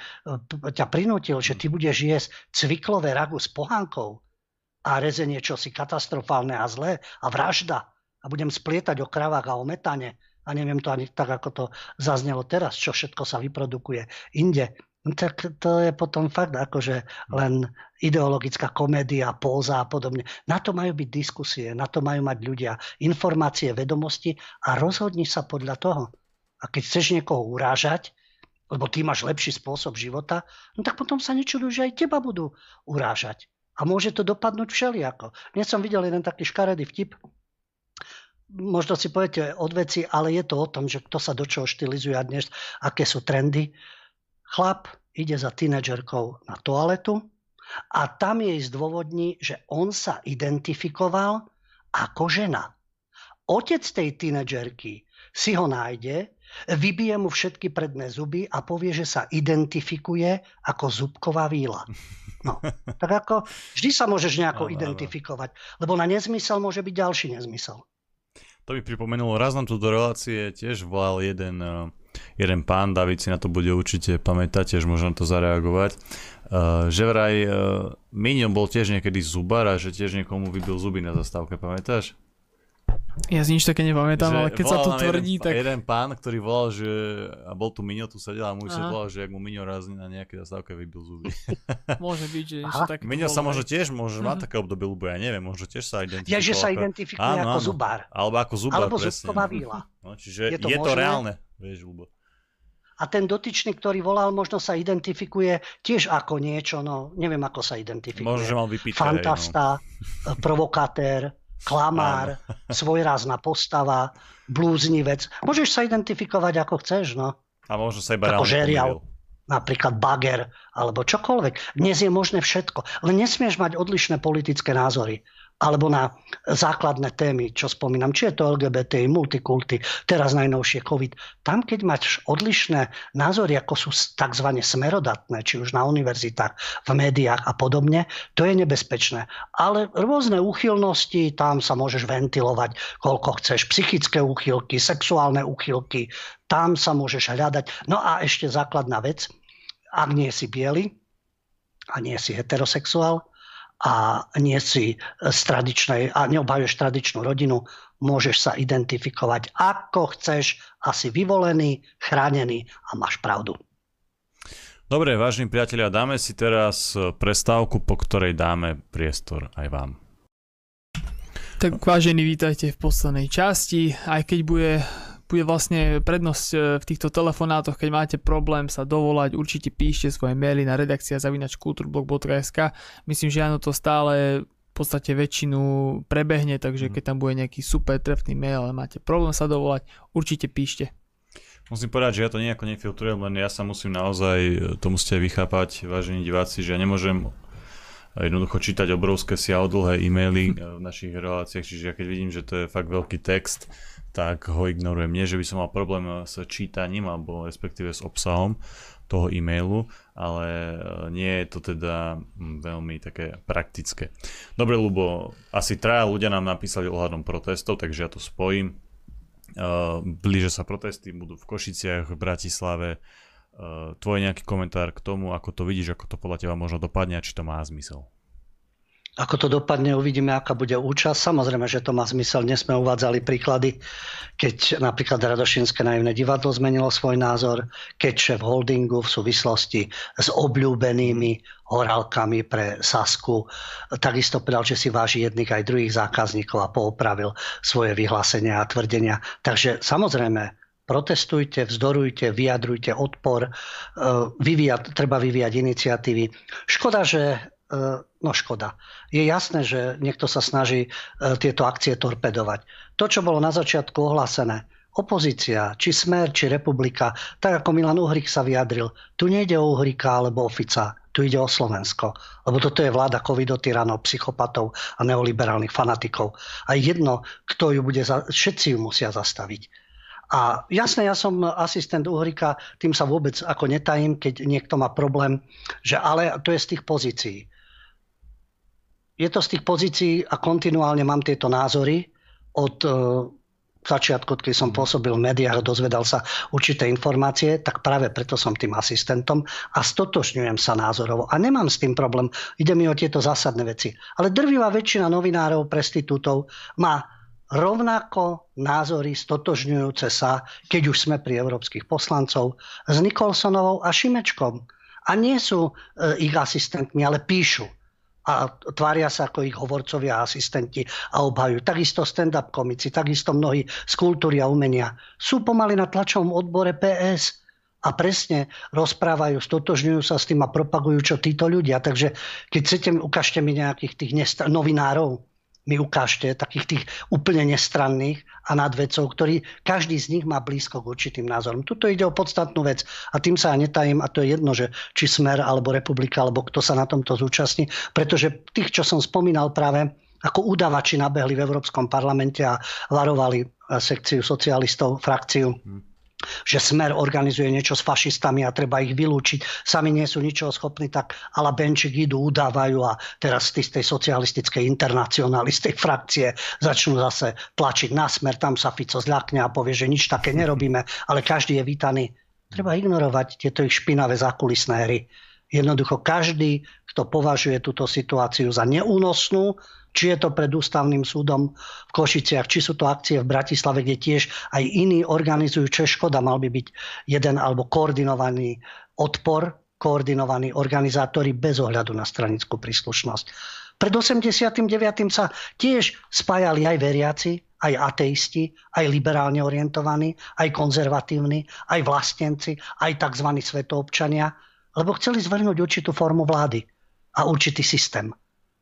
ťa prinútil, že ty budeš jesť cviklové ragu s pohankou a rezenie čosi katastrofálne a zlé a vražda a budem splietať o kravách a o metane a neviem to ani tak, ako to zaznelo teraz, čo všetko sa vyprodukuje inde, tak to je potom fakt akože len ideologická komédia, póza a podobne. Na to majú byť diskusie, na to majú mať ľudia informácie, vedomosti a rozhodni sa podľa toho. A keď chceš niekoho urážať, lebo ty máš lepší spôsob života, no tak potom sa nečudujú, že aj teba budú urážať. A môže to dopadnúť všelijako. Dnes som videl jeden taký škaredý vtip, možno si poviete od veci, ale je to o tom, že kto sa do čoho štilizuje a dnes, aké sú trendy. Chlap ide za tínedžerkou na toaletu a tam jej zdôvodní, že on sa identifikoval ako žena. Otec tej tínedžerky si ho nájde, vybije mu všetky predné zuby a povie, že sa identifikuje ako zubková víla. No, tak ako vždy sa môžeš nejako no, identifikovať, lebo na nezmysel môže byť ďalší nezmysel. To mi pripomenulo, raz nám tu do relácie tiež volal jeden uh jeden pán, David si na to bude určite pamätať, tiež možno to zareagovať, uh, že vraj uh, Minion bol tiež niekedy zubar a že tiež niekomu vybil zuby na zastávke, pamätáš? Ja si nič také nepamätám, ale keď sa to tvrdí, jeden, tak... Jeden pán, ktorý volal, že... A bol tu Miňo, tu sedel a mu sa volal, že ak mu Miňo raz na nejaké zastávke vybil zuby. môže byť, že niečo také... Miňo sa môže tiež, môže mať také obdobie, lebo ja neviem, môže tiež sa identifikovať. Ja, že sa identifikuje ako áno. zubár. Alebo ako zubár, Alebo zubková víla. No, čiže je to, je to reálne, vieš, Lubo a ten dotyčný, ktorý volal, možno sa identifikuje tiež ako niečo, no neviem ako sa identifikuje. Možno, že mal vypité, Fantasta, no. provokatér, klamár, svojrázna postava, blúznivec. Môžeš sa identifikovať ako chceš, no. A možno sa iba ako žerial, napríklad bager, alebo čokoľvek. Dnes je možné všetko. Len nesmieš mať odlišné politické názory alebo na základné témy, čo spomínam, či je to LGBT, multikulty, teraz najnovšie COVID. Tam, keď máš odlišné názory, ako sú tzv. smerodatné, či už na univerzitách, v médiách a podobne, to je nebezpečné. Ale rôzne úchylnosti, tam sa môžeš ventilovať, koľko chceš, psychické úchylky, sexuálne úchylky, tam sa môžeš hľadať. No a ešte základná vec, ak nie si biely a nie si heterosexuál, a nie si z tradičnej a neobhajuješ tradičnú rodinu, môžeš sa identifikovať ako chceš, asi vyvolený, chránený a máš pravdu. Dobre, vážni priatelia, dáme si teraz prestávku, po ktorej dáme priestor aj vám. Tak vážení, vítajte v poslednej časti, aj keď bude bude vlastne prednosť e, v týchto telefonátoch, keď máte problém sa dovolať, určite píšte svoje maily na redakcia zavinač kulturblog.sk. Myslím, že áno, to stále v podstate väčšinu prebehne, takže mhm. keď tam bude nejaký super trefný mail, ale máte problém sa dovolať, určite píšte. Musím povedať, že ja to nejako nefiltrujem, len ja sa musím naozaj, e, to musíte vychápať, vážení diváci, že ja nemôžem jednoducho čítať obrovské siahodlhé e-maily v našich reláciách, čiže ja keď vidím, že to je fakt veľký text, tak ho ignorujem. Nie, že by som mal problém s čítaním alebo respektíve s obsahom toho e-mailu, ale e, nie je to teda hm, veľmi také praktické. Dobre, Lubo, asi traja ľudia nám napísali ohľadom protestov, takže ja to spojím. E, blíže sa protesty, budú v Košiciach, v Bratislave. E, tvoj nejaký komentár k tomu, ako to vidíš, ako to podľa teba možno dopadne a či to má zmysel? Ako to dopadne, uvidíme, aká bude účasť. Samozrejme, že to má zmysel. Dnes sme uvádzali príklady, keď napríklad Radošinské naivné divadlo zmenilo svoj názor, keď šéf holdingu v súvislosti s obľúbenými horálkami pre Sasku takisto povedal, že si váži jedných aj druhých zákazníkov a poopravil svoje vyhlásenia a tvrdenia. Takže samozrejme, protestujte, vzdorujte, vyjadrujte odpor, e, vyvíjať, treba vyvíjať iniciatívy. Škoda, že no škoda. Je jasné, že niekto sa snaží e, tieto akcie torpedovať. To, čo bolo na začiatku ohlásené, opozícia, či Smer, či Republika, tak ako Milan Uhrik sa vyjadril, tu nejde o Uhrika alebo Ofica, tu ide o Slovensko. Lebo toto je vláda covidotyranov, psychopatov a neoliberálnych fanatikov. A jedno, kto ju bude, za... všetci ju musia zastaviť. A jasné, ja som asistent Uhrika, tým sa vôbec ako netajím, keď niekto má problém, že ale to je z tých pozícií. Je to z tých pozícií a kontinuálne mám tieto názory od e, začiatku, keď som pôsobil v médiách dozvedal sa určité informácie, tak práve preto som tým asistentom a stotožňujem sa názorovo. A nemám s tým problém, ide mi o tieto zásadné veci. Ale drvivá väčšina novinárov, prestitútov má rovnako názory stotožňujúce sa, keď už sme pri európskych poslancov, s Nikolsonovou a Šimečkom. A nie sú e, ich asistentmi, ale píšu. A tvária sa ako ich hovorcovia a asistenti a obhajujú. Takisto stand-up komici, takisto mnohí z kultúry a umenia. Sú pomaly na tlačovom odbore PS a presne rozprávajú, stotožňujú sa s tým a propagujú, čo títo ľudia. Takže keď chcete, ukážte mi nejakých tých novinárov, mi ukážte takých tých úplne nestranných a nadvedcov, ktorí každý z nich má blízko k určitým názorom. Tuto ide o podstatnú vec a tým sa netajím a to je jedno, že či Smer alebo Republika alebo kto sa na tomto zúčastní, pretože tých, čo som spomínal práve, ako udavači nabehli v Európskom parlamente a varovali sekciu socialistov, frakciu. Hmm že Smer organizuje niečo s fašistami a treba ich vylúčiť. Sami nie sú ničoho schopní, tak ala Benčík idú, udávajú a teraz z tej socialistickej internacionalistej frakcie začnú zase tlačiť na Smer. Tam sa Fico zľakne a povie, že nič také nerobíme, ale každý je vítaný. Treba ignorovať tieto ich špinavé zákulisné hry. Jednoducho každý, kto považuje túto situáciu za neúnosnú, či je to pred ústavným súdom v Košiciach, či sú to akcie v Bratislave, kde tiež aj iní organizujú, čo je škoda, mal by byť jeden alebo koordinovaný odpor, koordinovaní organizátori bez ohľadu na stranickú príslušnosť. Pred 89. sa tiež spájali aj veriaci, aj ateisti, aj liberálne orientovaní, aj konzervatívni, aj vlastenci, aj tzv. svetoobčania, lebo chceli zvrhnúť určitú formu vlády a určitý systém.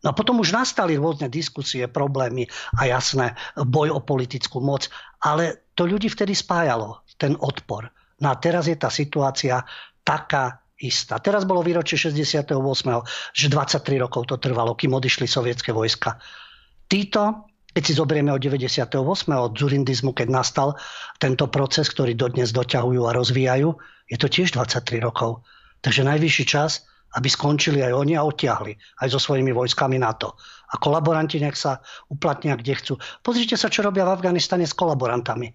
No a potom už nastali rôzne diskusie, problémy a jasné, boj o politickú moc. Ale to ľudí vtedy spájalo, ten odpor. No a teraz je tá situácia taká istá. Teraz bolo výročie 68., že 23 rokov to trvalo, kým odišli sovietské vojska. Títo, keď si zoberieme od 98. od zurindizmu, keď nastal tento proces, ktorý dodnes doťahujú a rozvíjajú, je to tiež 23 rokov. Takže najvyšší čas, aby skončili aj oni a odtiahli aj so svojimi vojskami NATO. A kolaboranti nech sa uplatnia kde chcú. Pozrite sa, čo robia v Afganistane s kolaborantami. E,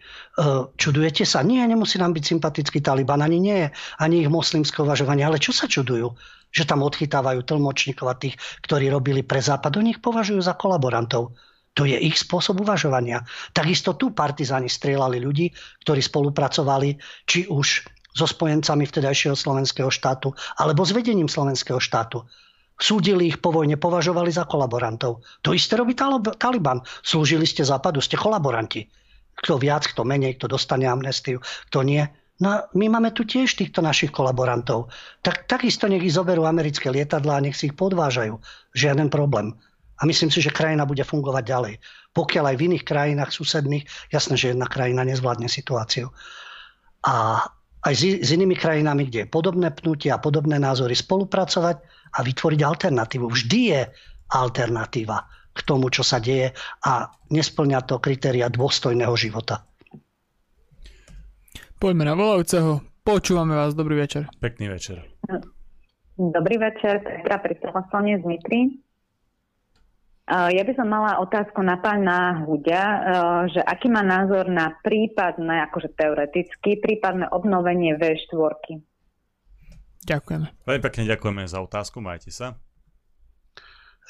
čudujete sa? Nie, nemusí nám byť sympatický Taliban, ani nie, ani ich moslimské uvažovanie. Ale čo sa čudujú? Že tam odchytávajú tlmočníkov a tých, ktorí robili pre Západ. Oni ich považujú za kolaborantov. To je ich spôsob uvažovania. Takisto tu partizáni strieľali ľudí, ktorí spolupracovali či už so spojencami vtedajšieho slovenského štátu alebo s vedením slovenského štátu. Súdili ich po vojne, považovali za kolaborantov. To isté robí Taliban. Slúžili ste západu, ste kolaboranti. Kto viac, kto menej, kto dostane amnestiu, kto nie. No my máme tu tiež týchto našich kolaborantov. Tak, takisto nech ich zoberú americké lietadlá a nech si ich podvážajú. Žiaden problém. A myslím si, že krajina bude fungovať ďalej. Pokiaľ aj v iných krajinách susedných, jasné, že jedna krajina nezvládne situáciu. A aj s, s inými krajinami, kde je podobné pnutie a podobné názory spolupracovať a vytvoriť alternatívu. Vždy je alternatíva k tomu, čo sa deje a nesplňa to kritéria dôstojného života. Poďme na volajúceho. Počúvame vás. Dobrý večer. Pekný večer. Dobrý večer. Petra pri telefóne z Nitry. Ja by som mala otázku na pána Hudia, e, že aký má názor na prípadné, akože teoreticky, prípadné obnovenie V4. Ďakujeme. Veľmi pekne ďakujeme za otázku, majte sa.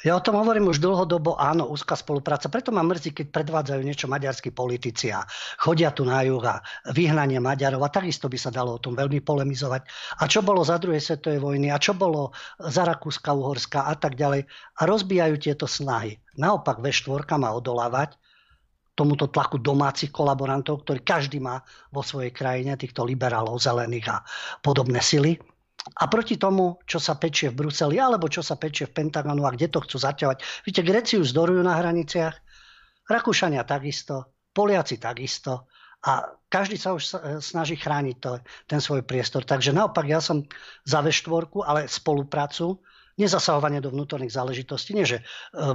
Ja o tom hovorím už dlhodobo, áno, úzka spolupráca. Preto ma mrzí, keď predvádzajú niečo maďarskí politici a chodia tu na juh a vyhnanie Maďarov. A takisto by sa dalo o tom veľmi polemizovať. A čo bolo za druhej svetovej vojny a čo bolo za Rakúska, Uhorska a tak ďalej. A rozbijajú tieto snahy. Naopak V4 má odolávať. tomuto tlaku domácich kolaborantov, ktorý každý má vo svojej krajine, týchto liberálov, zelených a podobné sily. A proti tomu, čo sa pečie v Bruseli, alebo čo sa pečie v Pentagonu a kde to chcú zaťahovať. Víte, Greciu zdorujú na hraniciach, Rakúšania takisto, Poliaci takisto a každý sa už snaží chrániť to, ten svoj priestor. Takže naopak ja som za V4, ale spoluprácu nezasahovanie do vnútorných záležitostí. Nie, že e,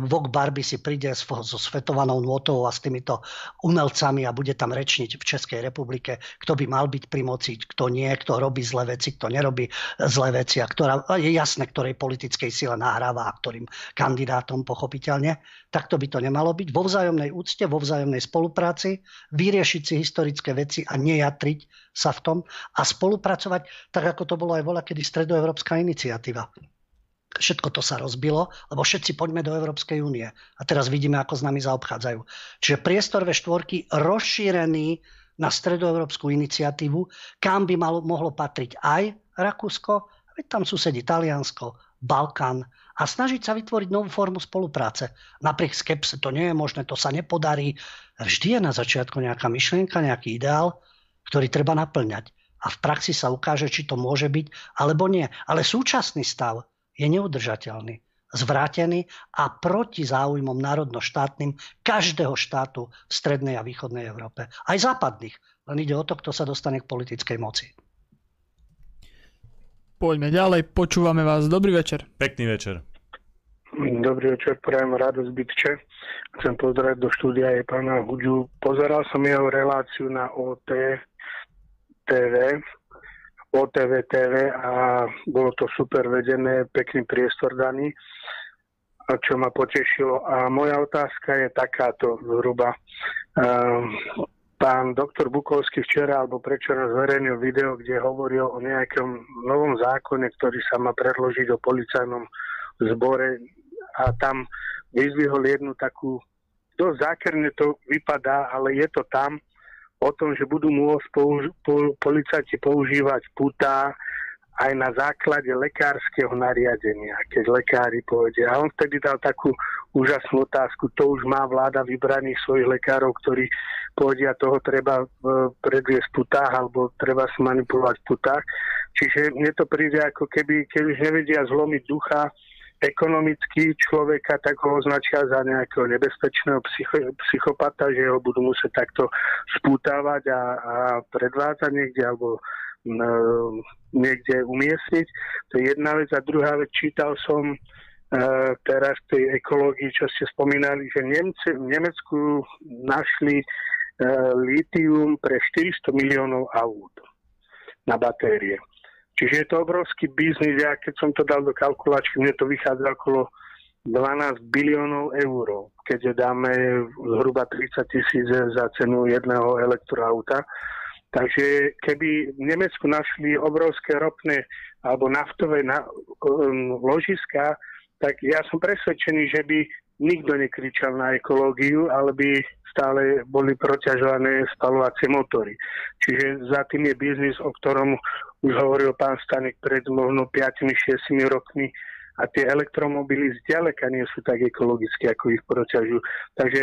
Vok Barbie si príde so svetovanou nôtou a s týmito umelcami a bude tam rečniť v Českej republike, kto by mal byť pri moci, kto nie, kto robí zlé veci, kto nerobí zlé veci a ktorá, je jasné, ktorej politickej sile nahráva a ktorým kandidátom pochopiteľne. Takto by to nemalo byť. Vo vzájomnej úcte, vo vzájomnej spolupráci, vyriešiť si historické veci a nejatriť sa v tom a spolupracovať, tak ako to bolo aj voľa, kedy stredoevropská iniciatíva Všetko to sa rozbilo, lebo všetci poďme do Európskej únie. A teraz vidíme, ako s nami zaobchádzajú. Čiže priestor ve štvorky rozšírený na stredoeurópsku iniciatívu, kam by malo, mohlo patriť aj Rakúsko, veď tam susedí Taliansko, Balkán a snažiť sa vytvoriť novú formu spolupráce. Napriek skepse to nie je možné, to sa nepodarí. Vždy je na začiatku nejaká myšlienka, nejaký ideál, ktorý treba naplňať. A v praxi sa ukáže, či to môže byť alebo nie. Ale súčasný stav je neudržateľný, zvrátený a proti záujmom národno-štátnym každého štátu v strednej a východnej Európe. Aj západných. Len ide o to, kto sa dostane k politickej moci. Poďme ďalej, počúvame vás. Dobrý večer. Pekný večer. Dobrý večer, prajem radosť bytče. Chcem pozdraviť do štúdia aj pána Huďu. Pozeral som jeho reláciu na OT TV OTV TV a bolo to super vedené, pekný priestor daný, čo ma potešilo. A moja otázka je takáto zhruba. Ehm, pán doktor Bukovský včera alebo prečo zverejnil video, kde hovoril o nejakom novom zákone, ktorý sa má predložiť o policajnom zbore a tam vyzvihol jednu takú, dosť zákerne to vypadá, ale je to tam, o tom, že budú môcť použ- po- policajti používať putá aj na základe lekárskeho nariadenia, keď lekári povedia. A on vtedy dal takú úžasnú otázku, to už má vláda vybraných svojich lekárov, ktorí povedia, toho treba e, predviesť v putách alebo treba smanipulovať v putách. Čiže mne to príde ako keby, keď už nevedia zlomiť ducha, ekonomicky človeka, tak ho označia za nejakého nebezpečného psycho, psychopata, že ho budú musieť takto spútavať a, a predvádzať niekde alebo no, niekde umiestniť. To je jedna vec. A druhá vec, čítal som uh, teraz tej ekológii, čo ste spomínali, že Nemci, v Nemecku našli uh, litium pre 400 miliónov aut na batérie. Čiže je to obrovský biznis. Ja keď som to dal do kalkulačky, mne to vychádza okolo 12 biliónov eur, keď dáme zhruba 30 tisíc za cenu jedného elektroauta. Takže keby v Nemecku našli obrovské ropné alebo naftové na, um, ložiska, tak ja som presvedčený, že by nikto nekričal na ekológiu, ale by stále boli proťažované spalovacie motory. Čiže za tým je biznis, o ktorom už hovoril pán Stanek pred možno 5-6 rokmi a tie elektromobily zďaleka nie sú tak ekologické, ako ich proťažujú. Takže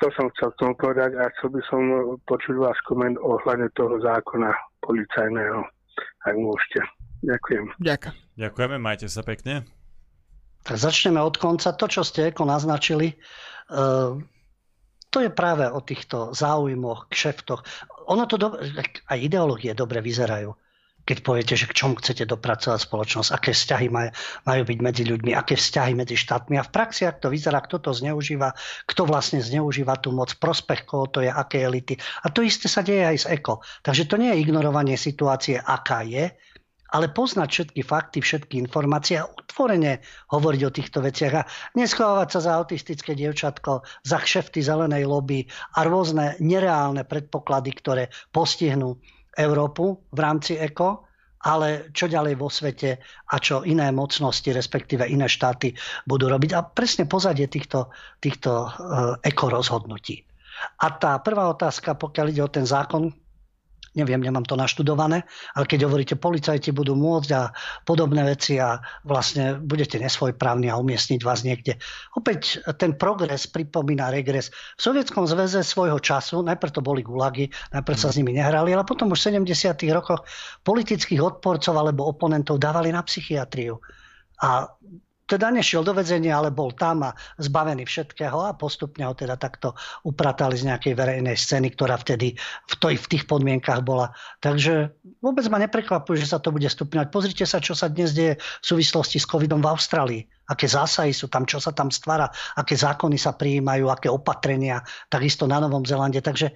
to som chcel k tomu povedať a chcel by som počuť vás koment ohľadne toho zákona policajného, ak môžete. Ďakujem. Ďakujem. Ďakujeme, majte sa pekne. Tak začneme od konca. To, čo ste ako naznačili, uh, to je práve o týchto záujmoch, kšeftoch. Ono to do, aj ideológie dobre vyzerajú keď poviete, že k čomu chcete dopracovať spoločnosť, aké vzťahy maj, majú byť medzi ľuďmi, aké vzťahy medzi štátmi. A v praxi, ak to vyzerá, kto to zneužíva, kto vlastne zneužíva tú moc, prospech koho to je, aké elity. A to isté sa deje aj s ECO. Takže to nie je ignorovanie situácie, aká je, ale poznať všetky fakty, všetky informácie a utvorene hovoriť o týchto veciach a neschovávať sa za autistické dievčatko, za kšefty zelenej lobby a rôzne nereálne predpoklady, ktoré postihnú Európu v rámci ECO, ale čo ďalej vo svete a čo iné mocnosti, respektíve iné štáty budú robiť. A presne pozadie týchto, týchto uh, eko rozhodnutí. A tá prvá otázka, pokiaľ ide o ten zákon, neviem, nemám to naštudované, ale keď hovoríte, policajti budú môcť a podobné veci a vlastne budete nesvojprávni a umiestniť vás niekde. Opäť ten progres pripomína regres. V Sovietskom zväze svojho času, najprv to boli gulagy, najprv sa s nimi nehrali, ale potom už v 70. rokoch politických odporcov alebo oponentov dávali na psychiatriu. A teda nešiel do väzenia, ale bol tam a zbavený všetkého a postupne ho teda takto upratali z nejakej verejnej scény, ktorá vtedy v, toj, v tých podmienkach bola. Takže vôbec ma neprekvapuje, že sa to bude stupňovať. Pozrite sa, čo sa dnes deje v súvislosti s covidom v Austrálii aké zásahy sú tam, čo sa tam stvára, aké zákony sa prijímajú, aké opatrenia, takisto na Novom Zelande. Takže e,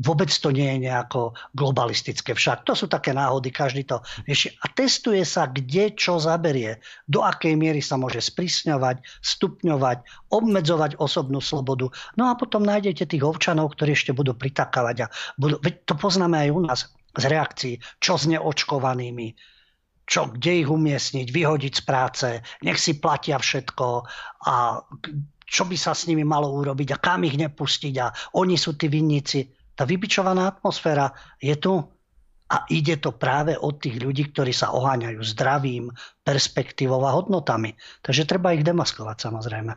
vôbec to nie je nejako globalistické však. To sú také náhody, každý to rieši. A testuje sa, kde čo zaberie, do akej miery sa môže sprísňovať, stupňovať, obmedzovať osobnú slobodu. No a potom nájdete tých občanov, ktorí ešte budú pritakávať. A budú, veď to poznáme aj u nás z reakcií, čo s neočkovanými, čo, kde ich umiestniť, vyhodiť z práce, nech si platia všetko a čo by sa s nimi malo urobiť a kam ich nepustiť a oni sú tí vinníci. Tá vybičovaná atmosféra je tu a ide to práve od tých ľudí, ktorí sa oháňajú zdravím, perspektívou a hodnotami. Takže treba ich demaskovať samozrejme.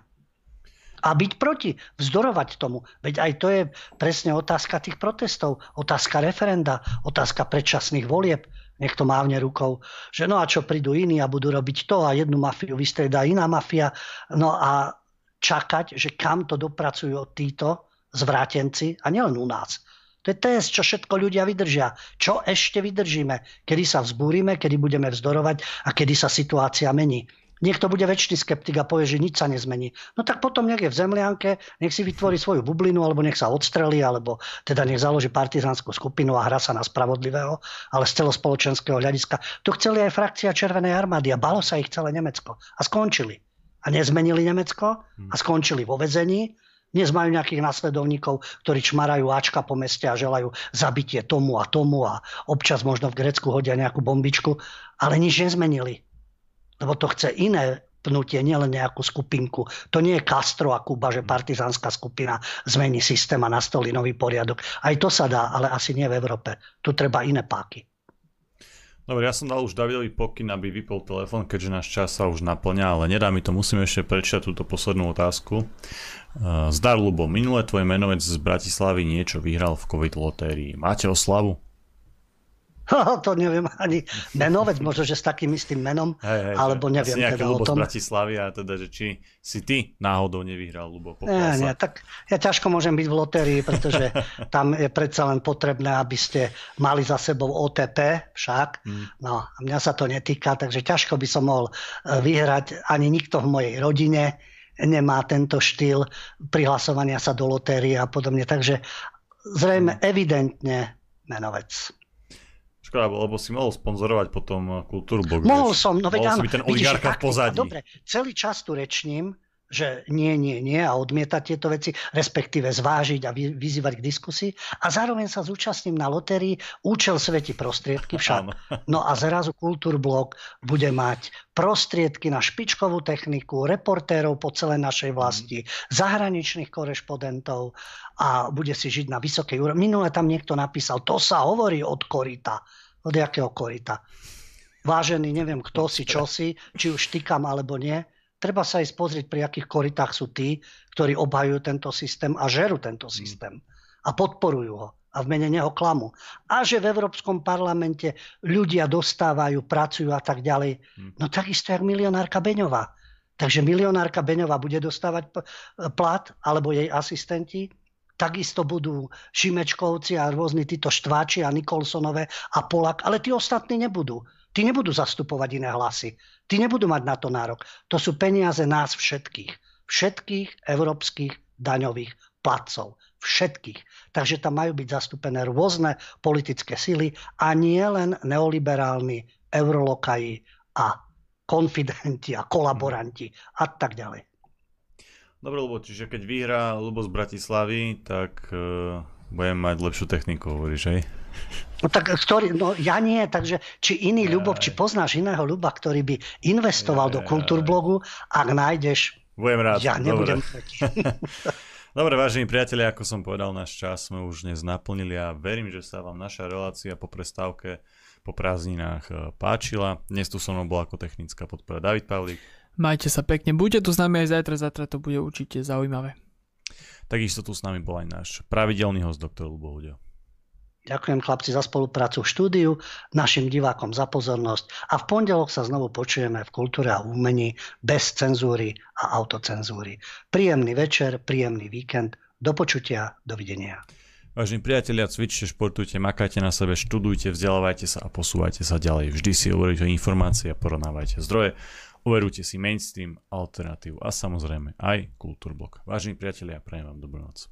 A byť proti, vzdorovať tomu. Veď aj to je presne otázka tých protestov, otázka referenda, otázka predčasných volieb niekto mávne rukou, že no a čo prídu iní a budú robiť to a jednu mafiu vystriedá iná mafia. No a čakať, že kam to dopracujú títo zvrátenci a nielen u nás. To je test, čo všetko ľudia vydržia. Čo ešte vydržíme? Kedy sa vzbúrime, kedy budeme vzdorovať a kedy sa situácia mení. Niekto bude väčší skeptik a povie, že nič sa nezmení. No tak potom nech je v zemlianke, nech si vytvorí svoju bublinu, alebo nech sa odstrelí, alebo teda nech založí partizánsku skupinu a hra sa na spravodlivého, ale z celospoločenského hľadiska. To chceli aj frakcia Červenej armády a balo sa ich celé Nemecko. A skončili. A nezmenili Nemecko a skončili vo vezení. Dnes majú nejakých nasledovníkov, ktorí čmarajú Ačka po meste a želajú zabitie tomu a tomu a občas možno v Grecku hodia nejakú bombičku, ale nič nezmenili lebo to chce iné pnutie, nielen nejakú skupinku. To nie je Castro a Kuba, že partizánska skupina zmení systém a nastolí nový poriadok. Aj to sa dá, ale asi nie v Európe. Tu treba iné páky. Dobre, ja som dal už Davidovi pokyn, aby vypol telefón, keďže náš čas sa už naplňa, ale nedá mi to, musím ešte prečítať túto poslednú otázku. Zdar Lubo, minulé tvoj menovec z Bratislavy niečo vyhral v COVID lotérii. Máte oslavu? To neviem ani menovec, možno, že s takým istým menom, hej, hej, alebo neviem teda o tom. Bratislavy a teda, že či si ty náhodou nevyhral, Lubo, nie, nie, tak ja ťažko môžem byť v lotérii, pretože tam je predsa len potrebné, aby ste mali za sebou OTP však. Hmm. No a mňa sa to netýka, takže ťažko by som mohol e, vyhrať. Ani nikto v mojej rodine nemá tento štýl prihlasovania sa do lotérie a podobne. Takže zrejme hmm. evidentne menovec. Škoda, lebo si mohol sponzorovať potom eh, kultúru blog. Mohol som, no veď áno. byť ten oligarcha v pozadí. Dobre, celý čas tu rečním, že nie, nie, nie a odmietať tieto veci, respektíve zvážiť a vyzývať k diskusii a zároveň sa zúčastním na lotérii, účel sveti prostriedky však. No a zrazu Kultúrblok bude mať prostriedky na špičkovú techniku, reportérov po celej našej vlasti, mm. zahraničných korešpondentov a bude si žiť na vysokej úrovni. Minule tam niekto napísal, to sa hovorí od korita. Od jakého korita? Vážený, neviem kto si, čo si, či už týkam alebo nie treba sa aj pozrieť, pri akých koritách sú tí, ktorí obhajujú tento systém a žerú tento mm. systém a podporujú ho a v mene neho klamu. A že v Európskom parlamente ľudia dostávajú, pracujú a tak ďalej. Mm. No takisto jak milionárka Beňová. Takže milionárka Beňová bude dostávať plat, alebo jej asistenti, takisto budú Šimečkovci a rôzni títo Štváči a Nikolsonové a Polak, ale tí ostatní nebudú. Tí nebudú zastupovať iné hlasy. Tí nebudú mať na to nárok. To sú peniaze nás všetkých. Všetkých európskych daňových platcov. Všetkých. Takže tam majú byť zastúpené rôzne politické sily a nie len neoliberálni eurolokaji a konfidenti a kolaboranti a tak ďalej. Dobre, lebo čiže keď vyhrá Lubo z Bratislavy, tak uh, budem mať lepšiu techniku, hovoríš, hej? No tak ktorý, no ja nie, takže či iný ja, Ľubov, či poznáš iného Ľuba, ktorý by investoval ja, do kultúrblogu, ak nájdeš, budem rád. ja nebudem Dobre, vážení priatelia, ako som povedal, náš čas sme už dnes naplnili a verím, že sa vám naša relácia po prestávke po prázdninách e, páčila. Dnes tu so mnou bola ako technická podpora David Pavlík. Majte sa pekne, buďte tu s nami aj zajtra, zajtra to bude určite zaujímavé. Takisto tu s nami bol aj náš pravidelný host, doktor Lubo Hudio. Ďakujem chlapci za spoluprácu v štúdiu, našim divákom za pozornosť a v pondelok sa znovu počujeme v kultúre a umení bez cenzúry a autocenzúry. Príjemný večer, príjemný víkend, do počutia, dovidenia. Vážení priatelia, cvičte, športujte, makajte na sebe, študujte, vzdelávajte sa a posúvajte sa ďalej. Vždy si overujte informácie a porovnávajte zdroje. Overujte si mainstream, alternatívu a samozrejme aj kultúrblok. Vážení priatelia, prajem vám dobrú noc.